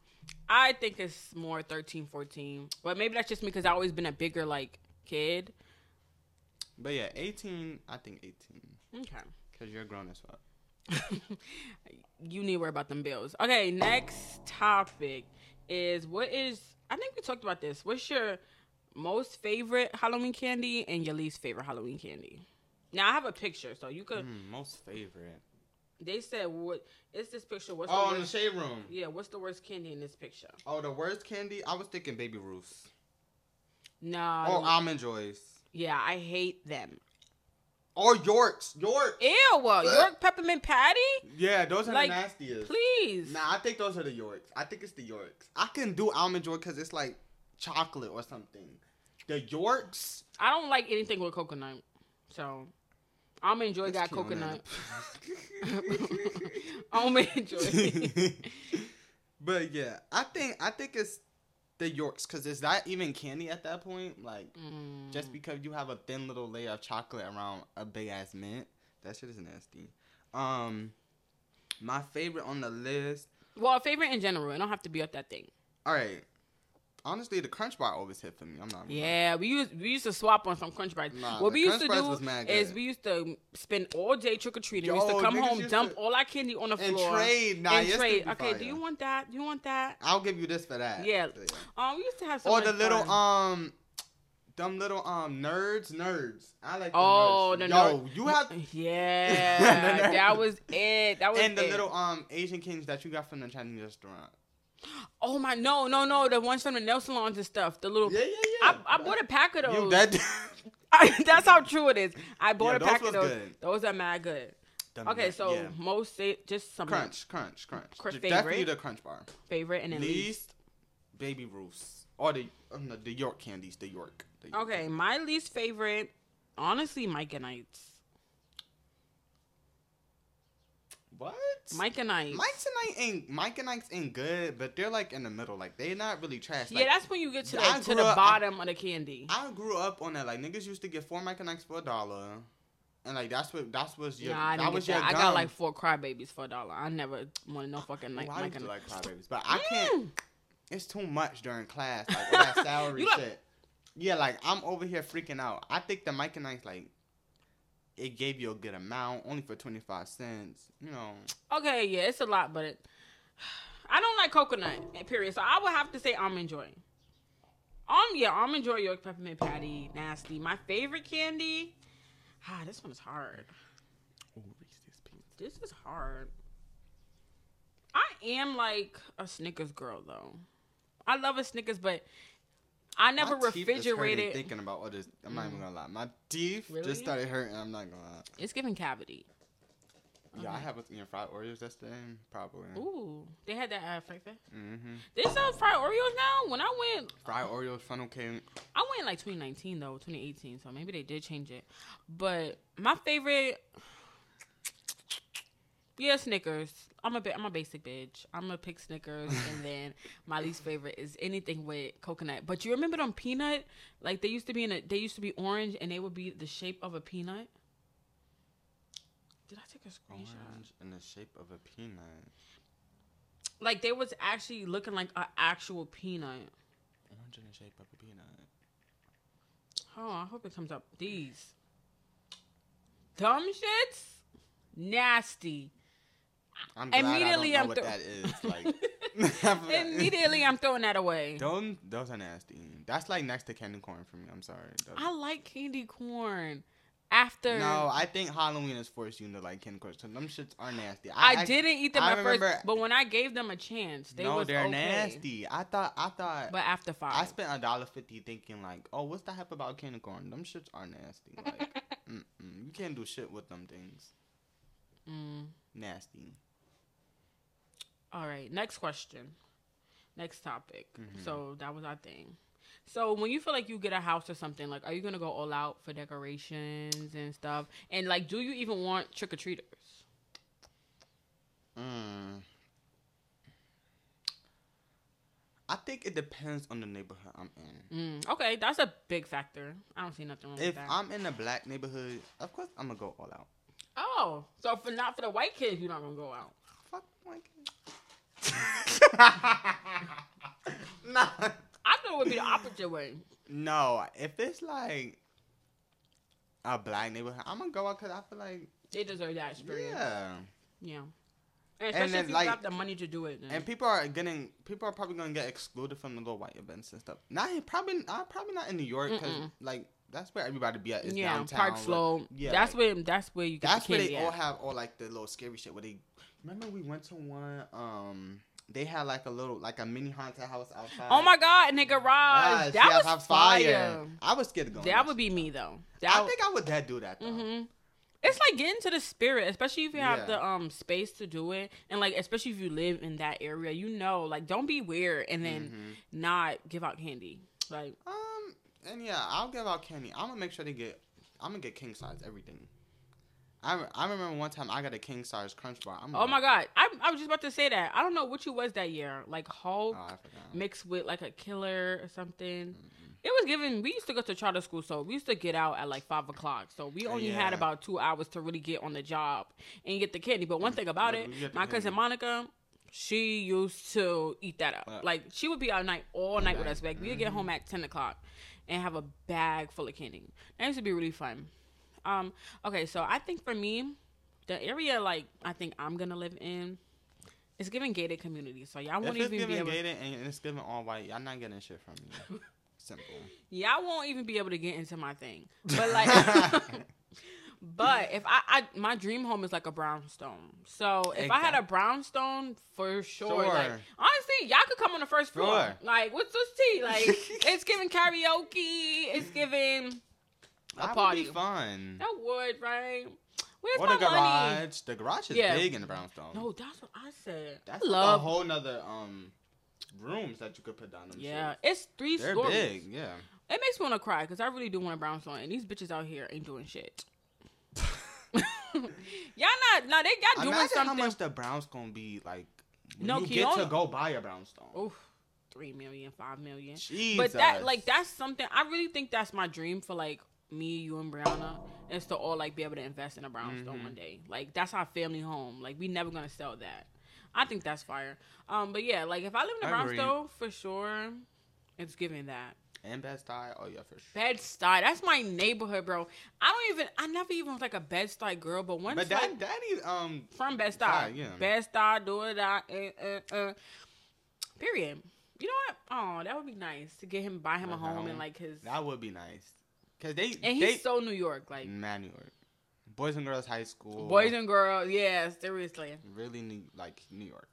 I think it's more 13, 14. But maybe that's just me because I've always been a bigger like kid. But yeah, eighteen. I think eighteen Okay. because you're grown as fuck. you need to worry about them bills. Okay, next topic is what is I think we talked about this. What's your most favorite Halloween candy and your least favorite Halloween candy? Now I have a picture, so you could. Mm, most favorite. They said what? It's this picture. What's Oh, the in the shade room. yeah, what's the worst candy in this picture? Oh, the worst candy. I was thinking Baby Ruths. Nah. or almond joys. yeah, I hate them. Or Yorks. York. Ew, York peppermint patty? Yeah, those are Like, the nastiest. Please. Nah, I think those are the Yorks. I think it's the Yorks. I can do almond joy because it's like chocolate or something. The Yorks. I don't like anything with coconut. So I'm keep on coconut. that. almond joy. but yeah, I think I think it's the Yorks because is that even candy at that point? Like Mm. just because you have a thin little layer of chocolate around a big ass mint, that shit is nasty. Um, my favorite on the list. Well, favorite in general. It don't have to be up that thing. All right, honestly, the Crunch Bar always hit for me. I'm not. Yeah, we used we used to swap on some Crunch Bars. Nah, what we used to do is we used to spend all day trick or treating. We used to come home, dump to- all our candy on the And floor, trade. Nah, and trade. Okay, fire. do you want that? Do you want that? I'll give you this for that. Yeah. Um, we used to have so Or the little fun. um, them little um nerds, nerds. I like. The Oh, nerds. the Yo, nerd- you have. Yeah, that was it. That was And the it. little um Asian kings that you got from the Chinese restaurant. Oh my, no, no, no, the ones from the nail salons and stuff. The little. Yeah, yeah, I, yeah. I bought a pack of those. You that. That's how true it is. I bought Yeah, a pack of those. good. Those are mad good. Them Okay, so yeah. most say just some crunch, crunch, crunch. Cr- favorite? Definitely the crunch bar. favorite and then Least, least. baby Ruths or the no, the York candies. The York. The York. Okay, my least favorite, honestly, Mike and Knights. What? Mike and Knights. Mike and Ike ain't Mike and Ike's ain't good, but they're like in the middle. Like they're not really trash. yeah, Like, that's when you get to I the, to the up- bottom of the candy. I grew up on that. Like niggas used to get four Mike and Ike's for a dollar, and like that's what that's was your nah, I that was your that. I got like four crybabies for a dollar. I never wanted no fucking Ooh, Mike, I used like crybabies, but I can't. Mm. It's too much during class. Like that salary like- shit. Yeah, like I'm over here freaking out. I think the Mike and Ike's like it gave you a good amount, only for twenty five cents. You know. Okay, yeah, it's a lot, but it, I don't like coconut. Period. So I would have to say almond joy. Um, yeah, almond joy, York peppermint patty, nasty. My favorite candy. Ah, this one is hard. Ooh, Reese's Pieces. This is hard. I am like a Snickers girl though. I love a Snickers, but I never My refrigerated. Thinking about all this, I'm not even gonna lie. My teeth Really? just started hurting. I'm not gonna lie. It's giving cavity. Yeah, I Okay. have was eating fried Oreos yesterday. Probably. Ooh, they had that at Frank Fair. Mm-hmm. They sell fried Oreos now. When I went, Fried Oreos, funnel cake. I went like 2019 though, 2018. So maybe they did change it. But my favorite, yeah, Snickers. I'm a I'm a basic bitch. I'm gonna pick Snickers, and then my least favorite is anything with coconut. But you remember them peanut? Like they used to be in a, they used to be orange, and they would be the shape of a peanut. Did I take a screenshot? Orange in the shape of a peanut. Like they was actually looking like an actual peanut. Orange in the shape of a peanut. Oh, I hope it comes up. These dumb shits, nasty. I'm Immediately I I'm don't know thro- what that is. Like Immediately, I'm throwing that away. Those, those are nasty. That's like next to candy corn for me. I'm sorry. Those- I like candy corn. After no, I think Halloween has forced you to like candy corn. So them shits are nasty. I, didn't eat them I at first, remember- but when I gave them a chance, they no, was they're okay. nasty. I thought. I thought. But after five, I spent a dollar fifty thinking like, oh, what's the hype about candy corn? Them shits are nasty. Like, you can't do shit with them things. Mm. Nasty. All right, next question. Next topic. Mhm. So that was our thing. So when you feel like you get a house or something, like, are you gonna go all out for decorations and stuff? And like, do you even want trick or treaters? Mm. I think it depends on the neighborhood I'm in. Mm, okay, that's a big factor. I don't see nothing wrong If with that. If I'm in a black neighborhood, of course I'm gonna go all out. oh, so for not for the white kids, you're not gonna go out. Fuck my kid. nah. I thought it would be the opposite way. No, if it's like a black neighborhood, I'm gonna go out because I feel like They deserve that experience. yeah. Yeah. And especially then, if you like- got the money to do it. Then. And people are getting people are probably gonna get excluded from the little white events and stuff. Not probably uh, probably not in New York because like that's where everybody be at. Is yeah, downtown. Park like- Slope. yeah, that's like- where that's where you get That's the where they all have all like the little scary shit. Where they remember we went to one. Um, they had like a little like a mini haunted house outside. Oh my god, in the garage. That yes, was have fire. I was scared to go. That would be me though. That I would- think I would that do that though. hmm It's like getting to the spirit, especially if you have Yeah. the um space to do it, and like especially if you live in that area, you know, like don't be weird and then Mhm. not give out candy. Like Um, and yeah, I'll give out candy. I'm gonna make sure they get. I'm gonna get king size everything. I, re- I remember one time I got a king size crunch bar. I'm oh my god, I I was just about to say that. I don't know what you was that year, like Hulk Oh, mixed with like a killer or something. Mhm. It was given. We used to go to charter school, so we used to get out at like five o'clock. So we only had about two hours to really get on the job and get the candy. But one thing about it, my cousin candy. Monica, She used to eat that up. Like she would be out night all night with us. Like we'd get home at ten o'clock and have a bag full of candy. That used to be really fun. Um, okay, so I think for me, the area like I think I'm gonna live in is giving gated community. So y'all won't it's even be able. gated and it's giving all white, Y'all not getting shit from me. Simple. Y'all won't even be able to get into my thing. But like But if I, I my dream home is like a brownstone. So if I had a brownstone for sure, like honestly, y'all could come on the first floor. Sure. Like what's this tea? Like it's giving karaoke, it's giving a That party. would be fun. That would, right? Where's Or the money? garage. The garage is Yeah. big in the brownstone. No, that's what I said. That's I like love a whole nother um rooms that you could put down them Yeah, it's 3 They're stories. big, yeah. It makes me want to cry because I really do want a brownstone, and these bitches out here ain't doing shit. y'all not, nah, they got doing Imagine something. how much the brown's gonna be like No, you get to go buy a brownstone. Oof, three million, five million. Jesus. But that, like, that's something. I really think that's my dream for like me, you, and Brianna is to all like be able to invest in a brownstone Mhm. one day. Like that's our family home. Like we never gonna sell that. I think that's fire. Um, but yeah, like if I live in a brownstone for sure, it's giving that. And Bed Stuy, oh yeah, for sure. Bed Stuy, that's my neighborhood, bro. I don't even, I never even was like a Bed Stuy girl, but once But like, that daddy um from Bed Stuy, Stuy, yeah. Bed Stuy, do it, uh, uh, uh, period. You know what? Oh, that would be nice to get him, buy him a home home. and like his, that would be nice. Cause they and they he's so New York, like man New York. Boys and Girls High School. boys and girls. Yeah, seriously. really New, like New York.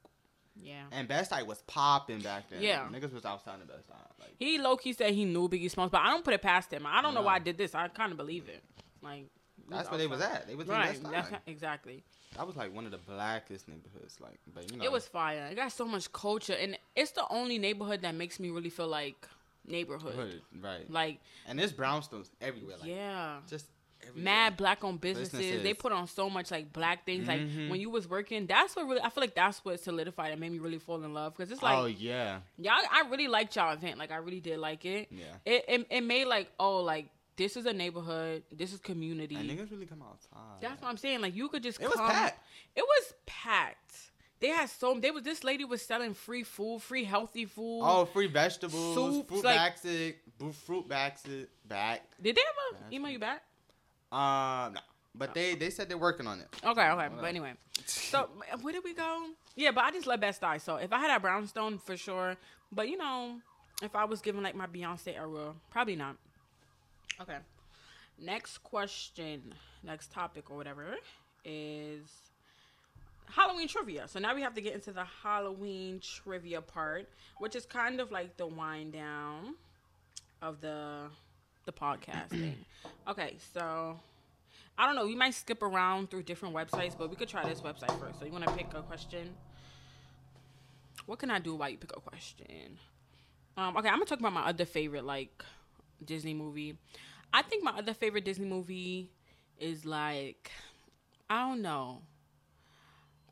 Yeah. And Bed Stuy was popping back then. Yeah. Niggas was outside of Bed Stuy. Like He low key said he knew Biggie Smalls, but I don't put it past him. I don't know why I did this. I kind of believe it. Like that's where they was at. They was in Bed Stuy. Exactly. That was like one of the blackest neighborhoods. Like, but you know, It was fire. It got so much culture, and it's the only neighborhood that makes me really feel like neighborhood. hood, right. Like, and there's brownstones everywhere. Like, yeah, just everywhere. mad black owned businesses. They put on so much like black things. Like Mhm. when you was working, that's what really. I feel like that's what solidified and made me really fall in love because it's like oh yeah, y'all. I really liked y'all event. Like I really did like it. yeah. It it, it made like oh like this is a neighborhood. This is community. And niggas really come outside. That's what I'm saying. Like you could just It was packed. It was packed. They had so they was this lady was selling free food, free healthy food. Oh, free vegetables, Soups, fruit like- fruit basket, back. Did they ever email you back? Um, no. But they they said they're working on it. Okay, okay. But anyway, so where did we go? Yeah, but I just love Bed Stuy. So if I had a brownstone for sure, but you know, if I was given like my Beyonce era, probably not. Okay. Next question, next topic or whatever is Halloween trivia. So now we have to get into the Halloween trivia part, which is kind of like the wind down of the the podcast thing. Okay, so I don't know. We might skip around through different websites, but we could try this website first. So you want to pick a question? What can I do while you pick a question? Um, okay, I'm gonna talk about my other favorite like Disney movie. I think my other favorite Disney movie is like I don't know.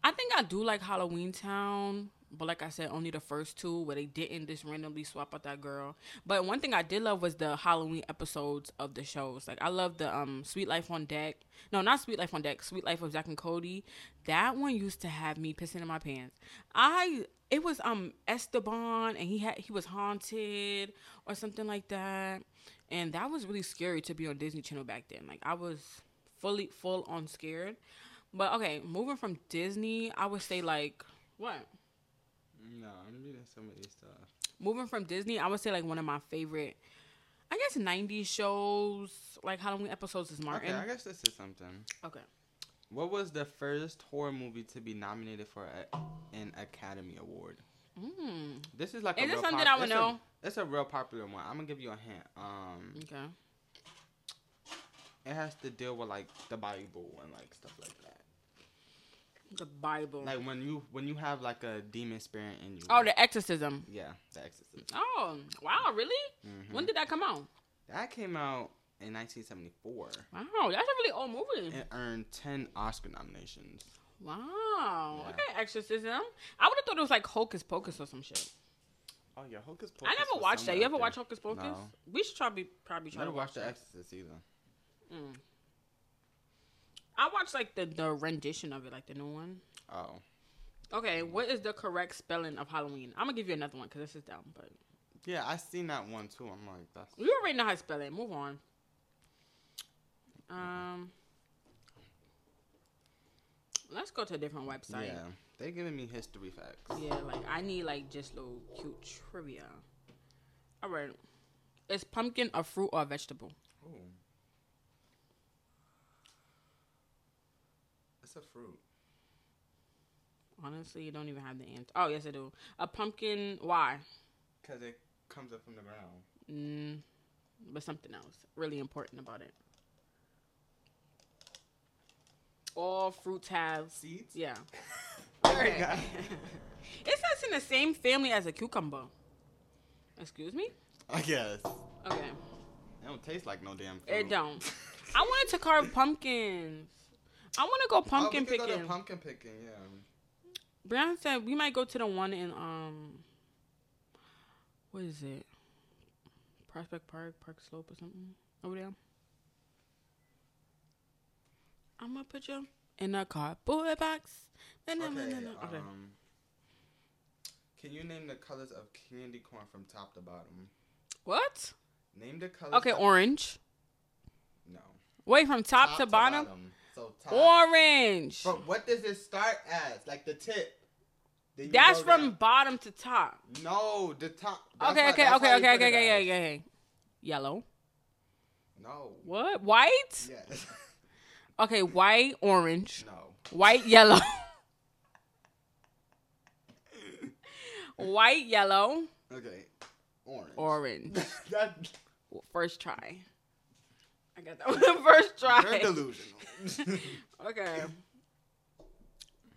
I think I do like Halloween Town, but like I said, only the first two where they didn't just randomly swap out that girl. But one thing I did love was the Halloween episodes of the shows. Like I love the um Suite Life on Deck. No, not Suite Life on Deck. Suite Life of Zack and Cody. That one used to have me pissing in my pants. I it was um Esteban and he had he was haunted or something like that. And that was really scary to be on Disney Channel back then. Like I was fully full on scared. But okay, moving from Disney, I would say like what? No, I'm reading some of these stuff. Moving from Disney, I would say like one of my favorite I guess 90s shows, like Halloween episodes is Martin. Okay, I guess this is something. Okay. What was the first horror movie to be nominated for a, an Academy Award? Mm. This is like a Is this real something pop- I would it's a- know? It's a real popular one. I'm gonna give you a hint. Um, Okay. it has to deal with like the Bible and like stuff like that. The Bible. Like when you when you have like a demon spirit in you. oh, the exorcism. yeah, the Exorcist. Oh, wow, really? Mhm. When did that come out? that came out in 1974. Wow, that's a really old movie. It earned 10 Oscar nominations. Wow. Yeah. Okay, exorcism. I would have thought it was like Hocus Pocus or some shit. Oh yeah, Hocus Pocus. I never watched that. You ever watch Hocus Pocus? No. We should probably probably try Never to watched The that. Exorcist either. Mm. I watched like the the rendition of it, like the new one. Oh, Okay, what is the correct spelling of Halloween? I'm gonna give you another one because this is dumb, but Yeah, I seen that one too. I'm like, that's you already know how to spell it. Move on. Um, let's go to a different website. yeah. they're giving me history facts. Yeah, like I need like just little cute trivia. All right, is pumpkin a fruit or a vegetable? Ooh. It's a fruit. Honestly, you don't even have the answer. Oh yes, I do. A pumpkin. Why? Cause it comes up from the ground. Mm, but something else really important about it. All fruits have Seeds. yeah. There you Okay. go. it says in the same family as a cucumber. Excuse me. I guess. Okay. It don't taste like no damn fruit. It don't. I wanted to carve pumpkins. I want to go pumpkin oh, picking. Go to pumpkin picking, yeah. Brian said we might go to the one in um. What is it? Prospect Park, Park Slope, or something over there. I'm gonna put you in a car. cardboard box. Okay. Okay. Um, can you name the colors of candy corn from top to bottom? What? Name the colors. Okay, orange. No. Wait, from top, to bottom. So top. Orange. But what does it start as? Like the tip. That's from down. bottom to top. No, the top. Okay, okay, okay, okay, okay, okay, okay, okay. Yellow. No. What? White? Yes. Okay, white, orange. no. White, yellow. White, yellow, Okay. Orange. orange. that, First try. I got that one first try. you're delusional. Okay.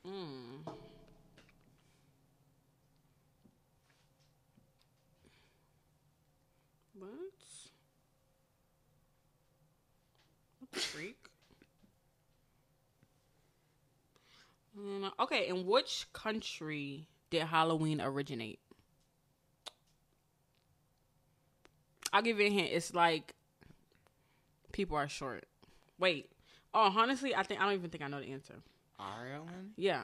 Mm. What? What the freak? Mm, okay, in which country did Halloween originate? I'll give you a hint. It's like people are short. Wait. Oh, honestly, I think I don't even think I know the answer. Ireland? Yeah.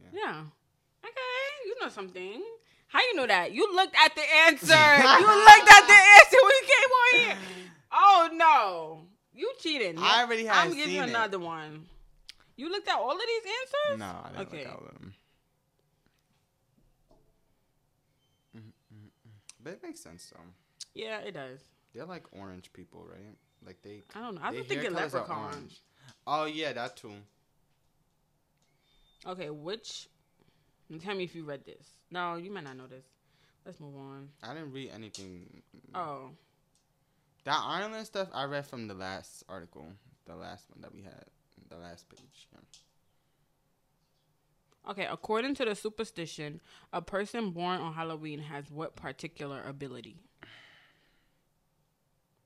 Yeah. Yeah. Okay, you know something. How you know that? You looked at the answer. you looked at the answer when you came on here. Oh no, you cheated. I already had I'm giving you it. another one. You looked at all of these answers. No, I didn't Okay. look out with them. Mm-hmm, mm-hmm, mm-hmm. But it makes sense though. Yeah, it does. They're like orange people, right? Like they. I don't know. I was thinking hair colors are leprechaun. Oh yeah, that too. Okay, which? Tell me if you read this. No, you might not know this. Let's move on. I didn't read anything. Oh, That Ireland stuff I read from the last article, the last one that we had, the last page. Yeah. Okay, according to the superstition, a person born on Halloween has what particular ability?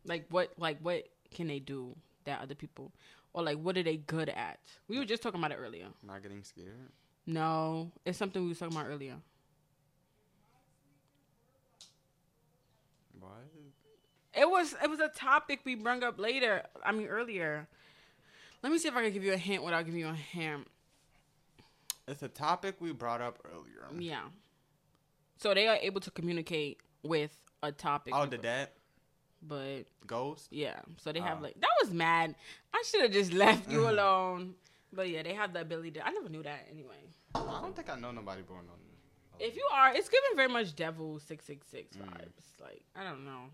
Like what like what can they do that other people or like what are they good at? We were just talking about it earlier. Not getting scared. No, it's something we were talking about earlier. What? It was it was a topic we brought up later. I mean earlier. Let me see if I can give you a hint without giving you a hint. It's a topic we brought up earlier. Yeah. So they are able to communicate with a topic. Oh, the dead But ghost. Yeah. So they have Oh. like that was mad. I should have just left you alone. But yeah, they have the ability to I never knew that anyway. I don't think I know nobody born on. If you are, it's giving very much devil six six six Mm. vibes. Like, I don't know.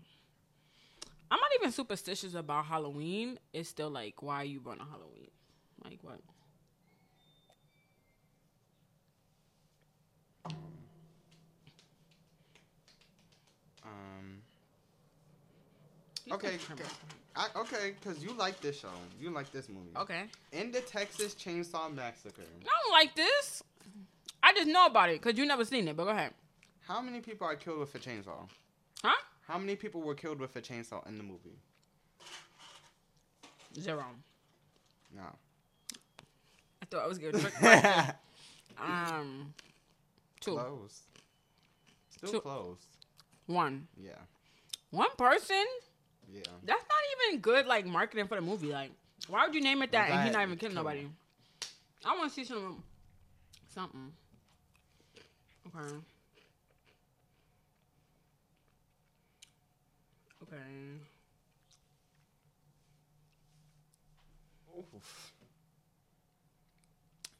I'm not even superstitious about Halloween. It's still like, why are you born on Halloween? Like what? Um. Okay, okay. I, okay, because you like this show. You like this movie. Okay. In the Texas Chainsaw Massacre, I don't like this. I just know about it because you never seen it. But go ahead. how many people are killed with a chainsaw? Huh? How many people were killed with a chainsaw in the movie? Zero. No. I thought I was trick. Um, two, Close. Still Two. close. one, Yeah. one person. Yeah. That's not even good, like marketing for the movie. Like, why would you name it that and he's not even killing Kill nobody? I want to see some something. Okay. Okay. Oof.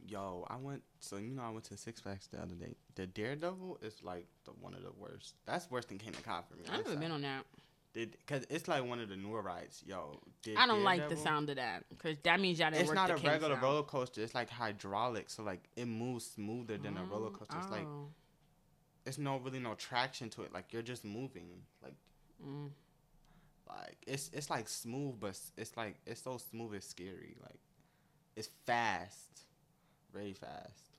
Yo, I went. So you know, I went to Six Flags the other day. The Daredevil is like the one of the worst. That's worse than Kingda Ka for me. I've never been on that. Did because it's like one of the newer rides. Yo, did I don't like the sound of that because that means y'all didn't It's work not a regular sound. roller coaster. It's like hydraulic, so like it moves smoother than a roller coaster. It's like Oh. it's no really no traction to it. Like you're just moving. Like Mm. like it's it's like smooth, but it's like it's so smooth it's scary. Like it's fast, very fast.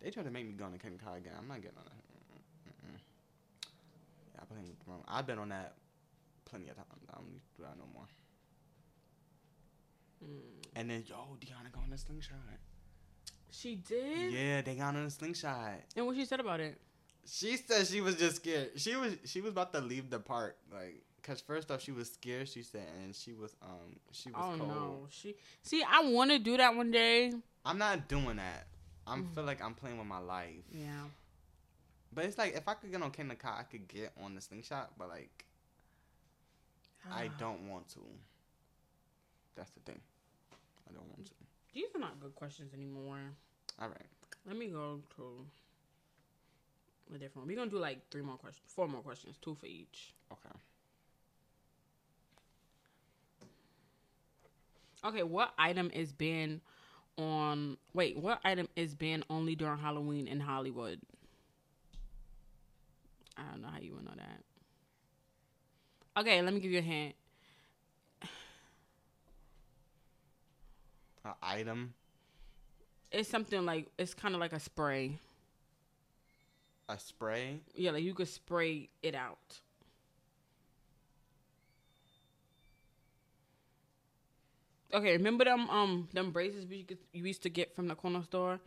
They try to make me go on the Kingda Ka again. I'm not getting on that. I blame the wrong. I've been on that plenty of times. I don't need to do that no more. Mm. And then yo, Deanna got on the slingshot. She did. Yeah, they got on a slingshot. And what she said about it? She said she was just scared. She was she was about to leave the park, like, cause first off she was scared. She said, and she was um she was Oh cold. no, she. See, I want to do that one day. I'm not doing that. I Mm. feel like I'm playing with my life. Yeah. But it's like if I could get on Kingda Ka, I could get on the slingshot. But like I ah. don't want to. That's the thing. I don't want to. These are not good questions anymore. All right. Let me go to a different one. We're gonna do like three more questions, four more questions, two for each. Okay. Okay, what item is banned on? Wait, what item is banned only during Halloween in Hollywood? I don't know how you would know that. Okay, let me give you a hint. An item, It's something like it's kind of like a spray. a spray. Yeah, like you could spray it out. Okay, remember them um them braces we could, you used to get from the corner store,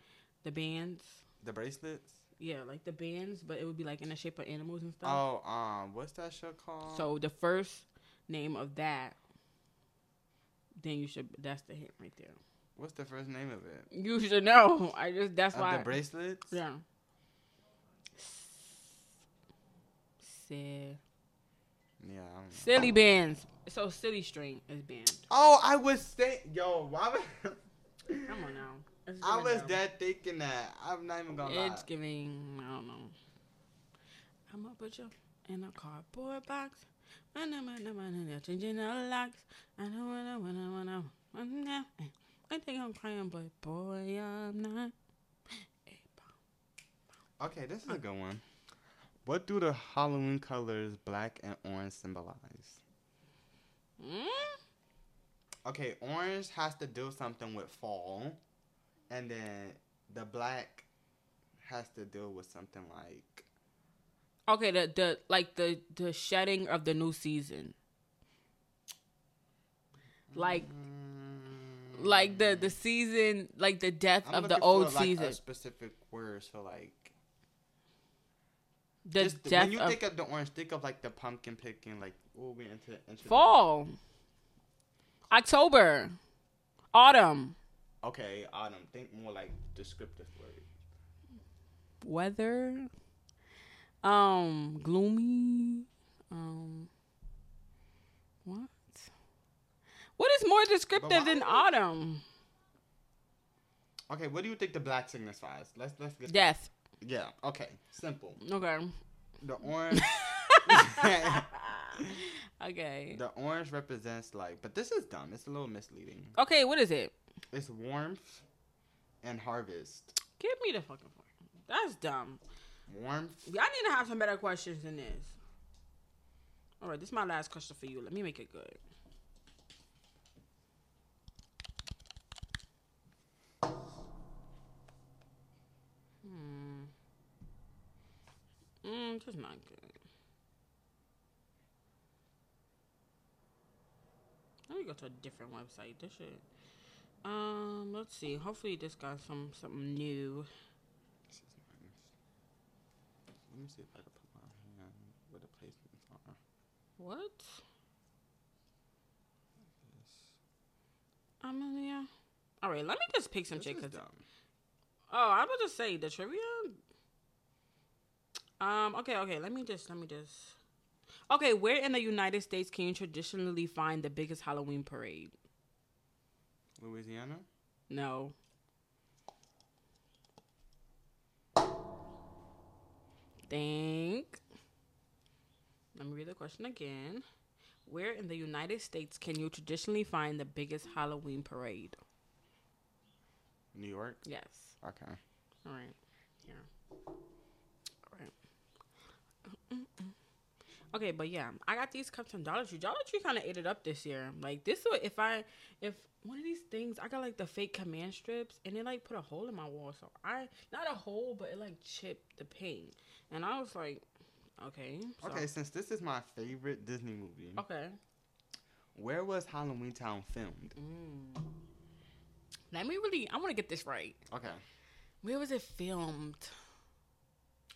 the bands. The bracelets. Yeah, like the bands, but it would be like in the shape of animals and stuff. Oh, um, what's that show called? So the first name of that, then you should. That's the hint right there. what's the first name of it? You should know. I just that's Of why. the bracelets. yeah. Silly, Yeah. I don't know. Silly Bandz. So silly string is banned. Oh, I was saying, yo, why Come on now. I was dumb. that thinking that. I'm not even gonna It's lie. giving. I don't know. I'm gonna put you in a cardboard box. Changing the locks. I don't wanna, wanna, wanna, wanna. I think I'm crying, but boy, I'm not. Okay, this is a good one. What do the Halloween colors black and orange symbolize? Mm? Okay, orange has to do something with fall, and then the black has to deal with something like Okay, the the like the the shedding of the new season. Like mm. like the the season, like the death I'm of the old for, like, season. A specific word for like The just death when you of think of the orange, think of like the pumpkin picking, like oh we into into fall, October, autumn, Okay, autumn. Think more like descriptive word. weather, um, gloomy, um, what? What is more descriptive than autumn? Okay, what do you think the black signifies? Let's let's get Death. Yeah. Okay. Simple. Okay. The orange. Okay. the orange represents like, but this is dumb. It's a little misleading. Okay, what is it? It's warmth and harvest. Give me the fucking phone. That's dumb. Warmth. Y'all need to have some better questions than this. All right, this is my last question for you. Let me make it good. Hmm. Mm, is not good. Let me go to a different website. This shit. Um, let's see. Hopefully, this got some something new. This is nice. Let me see if I can put my hand where the placements are. What? Amelia. All right, let me just pick some this chick. is 'cause- dumb. Oh, I was just say the trivia. Um. Okay. Okay. Let me just. Let me just. Okay. Where in the United States can you traditionally find the biggest Halloween parade? Louisiana. No. Think. Let me read the question again. Where in the United States can you traditionally find the biggest Halloween parade? New York. Yes. Okay. All right. Here. All right. Mm-mm. Okay, but yeah, I got these cups from Dollar Tree. Dollar Tree kind of ate it up this year. Like this, would if I if one of these things, I got like the fake command strips, and it like put a hole in my wall. So I not a hole, but it like chipped the paint, and I was like, okay, so- Okay, since this is my favorite Disney movie, okay. where was Halloween Town filmed? Mm. Let me really. I want to get this right. Okay, Where was it filmed?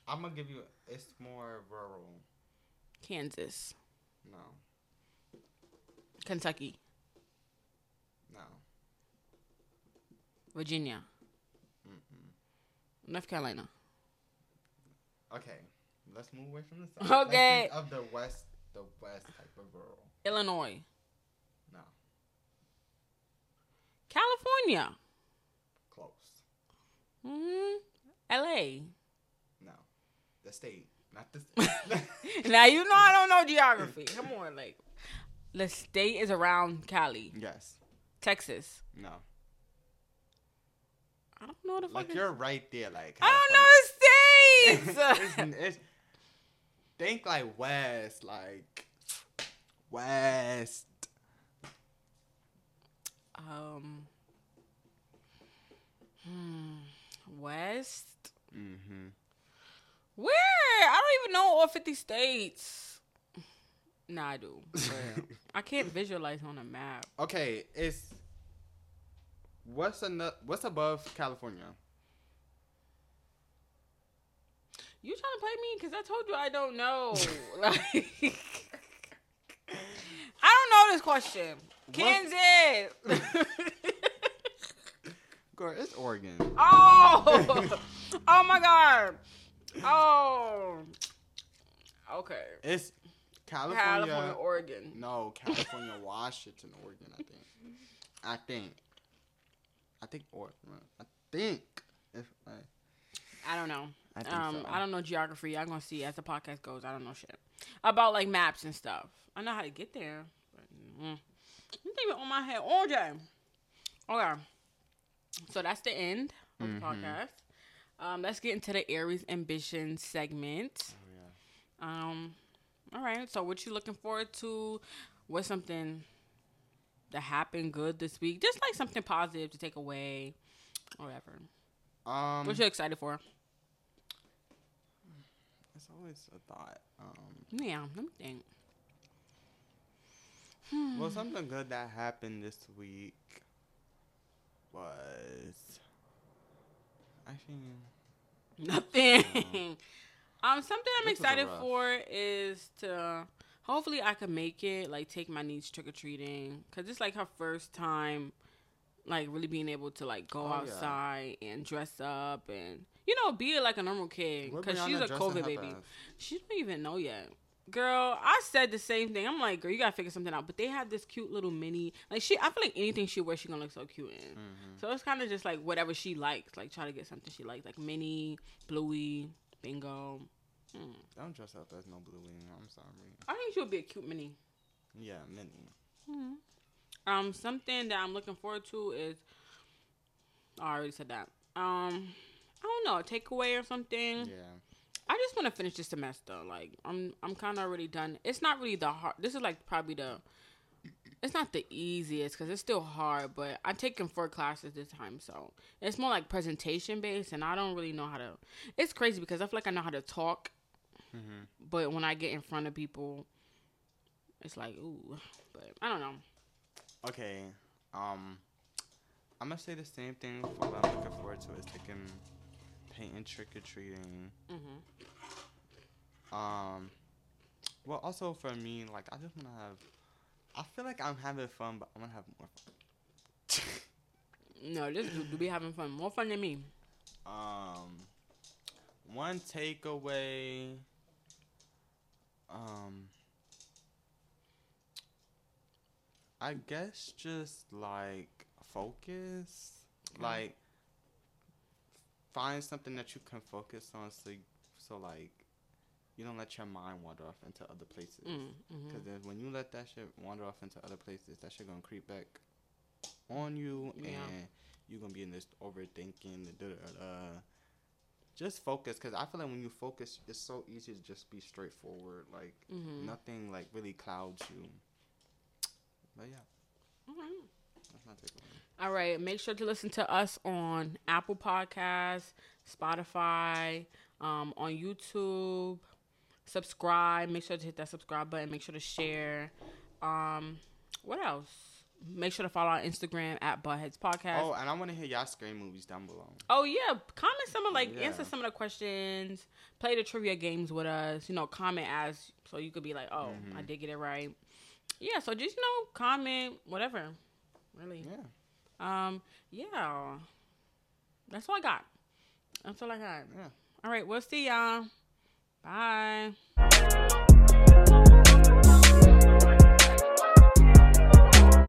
I'm gonna give you. It's more rural. Kansas, No, Kentucky, no. Virginia, Mm-mm. North Carolina. Okay, let's move away from the south. Okay. of the west, the west type of rural. Illinois, No, California, close. hmm L.A. No, the state, not the. Now you know I don't know geography. Come on, like the state is around Cali, yes. Texas. No. I don't know the fuck. Like is- you're right there. Like I don't know the states. it's, it's, think like west, like west. um. Hmm. West. Mm-hmm. Where? I don't even know all 50 states. Nah, I do. I can't visualize on a map. Okay, it's what's what's above California? You trying to play me? Because I told you I don't know. like, I don't know this question. Kansas. Girl, it's Oregon. oh. oh my God. Oh. Okay. It's California. California, Oregon. No, California, Washington, Oregon. I think. I think. I think Oregon. I think. If I, I don't know. I Um, so. I don't know geography. I'm gonna see as the podcast goes. I don't know shit about like maps and stuff. I know how to get there, but mm, I'm thinking on my head all day. Okay, so that's the end of the Mhm. podcast. Um, let's get into the Aries ambition segment. oh yeah. Um, all right. So, what you looking forward to? What's something that happened good this week? Just like something positive to take away, or whatever. Um, what you excited for? it's always a thought. Um, Yeah, let me think. well, something good that happened this week was. Actually, Nothing. um, something I'm This excited for is to hopefully I can make it. Like take my niece trick or treating because it's like her first time, like really being able to like go Oh, yeah. outside and dress up and you know be like a normal kid because she's a COVID baby. She don't even know yet. Girl, I said the same thing. I'm like, girl, you gotta figure something out. But they have this cute little mini, like she. I feel like anything she wears, she gonna look so cute in. Mhm. So it's kind of just like whatever she likes, like try to get something she likes, like mini, bluey, bingo. Hmm. Don't dress up as no bluey. I'm sorry. I think she would be a cute mini. Yeah, mini. Hmm. Um, something that I'm looking forward to is, oh, I already said that. Um, I don't know, a takeaway or something. Yeah. I just want to finish this semester. Like I'm, I'm kind of already done. It's not really the hard. This is like probably the. It's not the easiest because it's still hard, but I'm taking four classes this time, so it's more like presentation based, and I don't really know how to. It's crazy because I feel like I know how to talk, Mm-hmm. but when I get in front of people, it's like ooh. But I don't know. Okay. Um, I'm gonna say the same thing for what I'm looking forward to is taking painting trick or treating. hmm Um, well, also for me, like I just wanna have. I feel like I'm having fun, but I wanna have more fun. No, this dude be having fun, more fun than me. um, one takeaway. Um, I guess just like focus, Okay. like find something that you can focus on, so so like you don't let your mind wander off into other places. Mm, mhm. Because then when you let that shit wander off into other places, that shit gonna creep back on you, Yeah. and you're gonna be in this overthinking. Da, da, da. Just focus, cause I feel like when you focus, it's so easy to just be straightforward. Like Mhm. nothing like really clouds you. But yeah, Alright. That's my takeaway. All right. Make sure to listen to us on Apple Podcasts, Spotify, um, on YouTube. Subscribe. Make sure to hit that subscribe button. Make sure to share. Um, what else? Make sure to follow our Instagram at Buttheads Podcast. Oh, and I want to hear y'all scary movies down below. Oh yeah, comment some of like Yeah. answer some of the questions, play the trivia games with us. You know, comment as so you could be like, oh, Mm-hmm. I did get it right. Yeah, so just you know, comment whatever. Really. Yeah. Um. Yeah. That's all I got. That's all I got. Yeah. All right. We'll see y'all. Bye.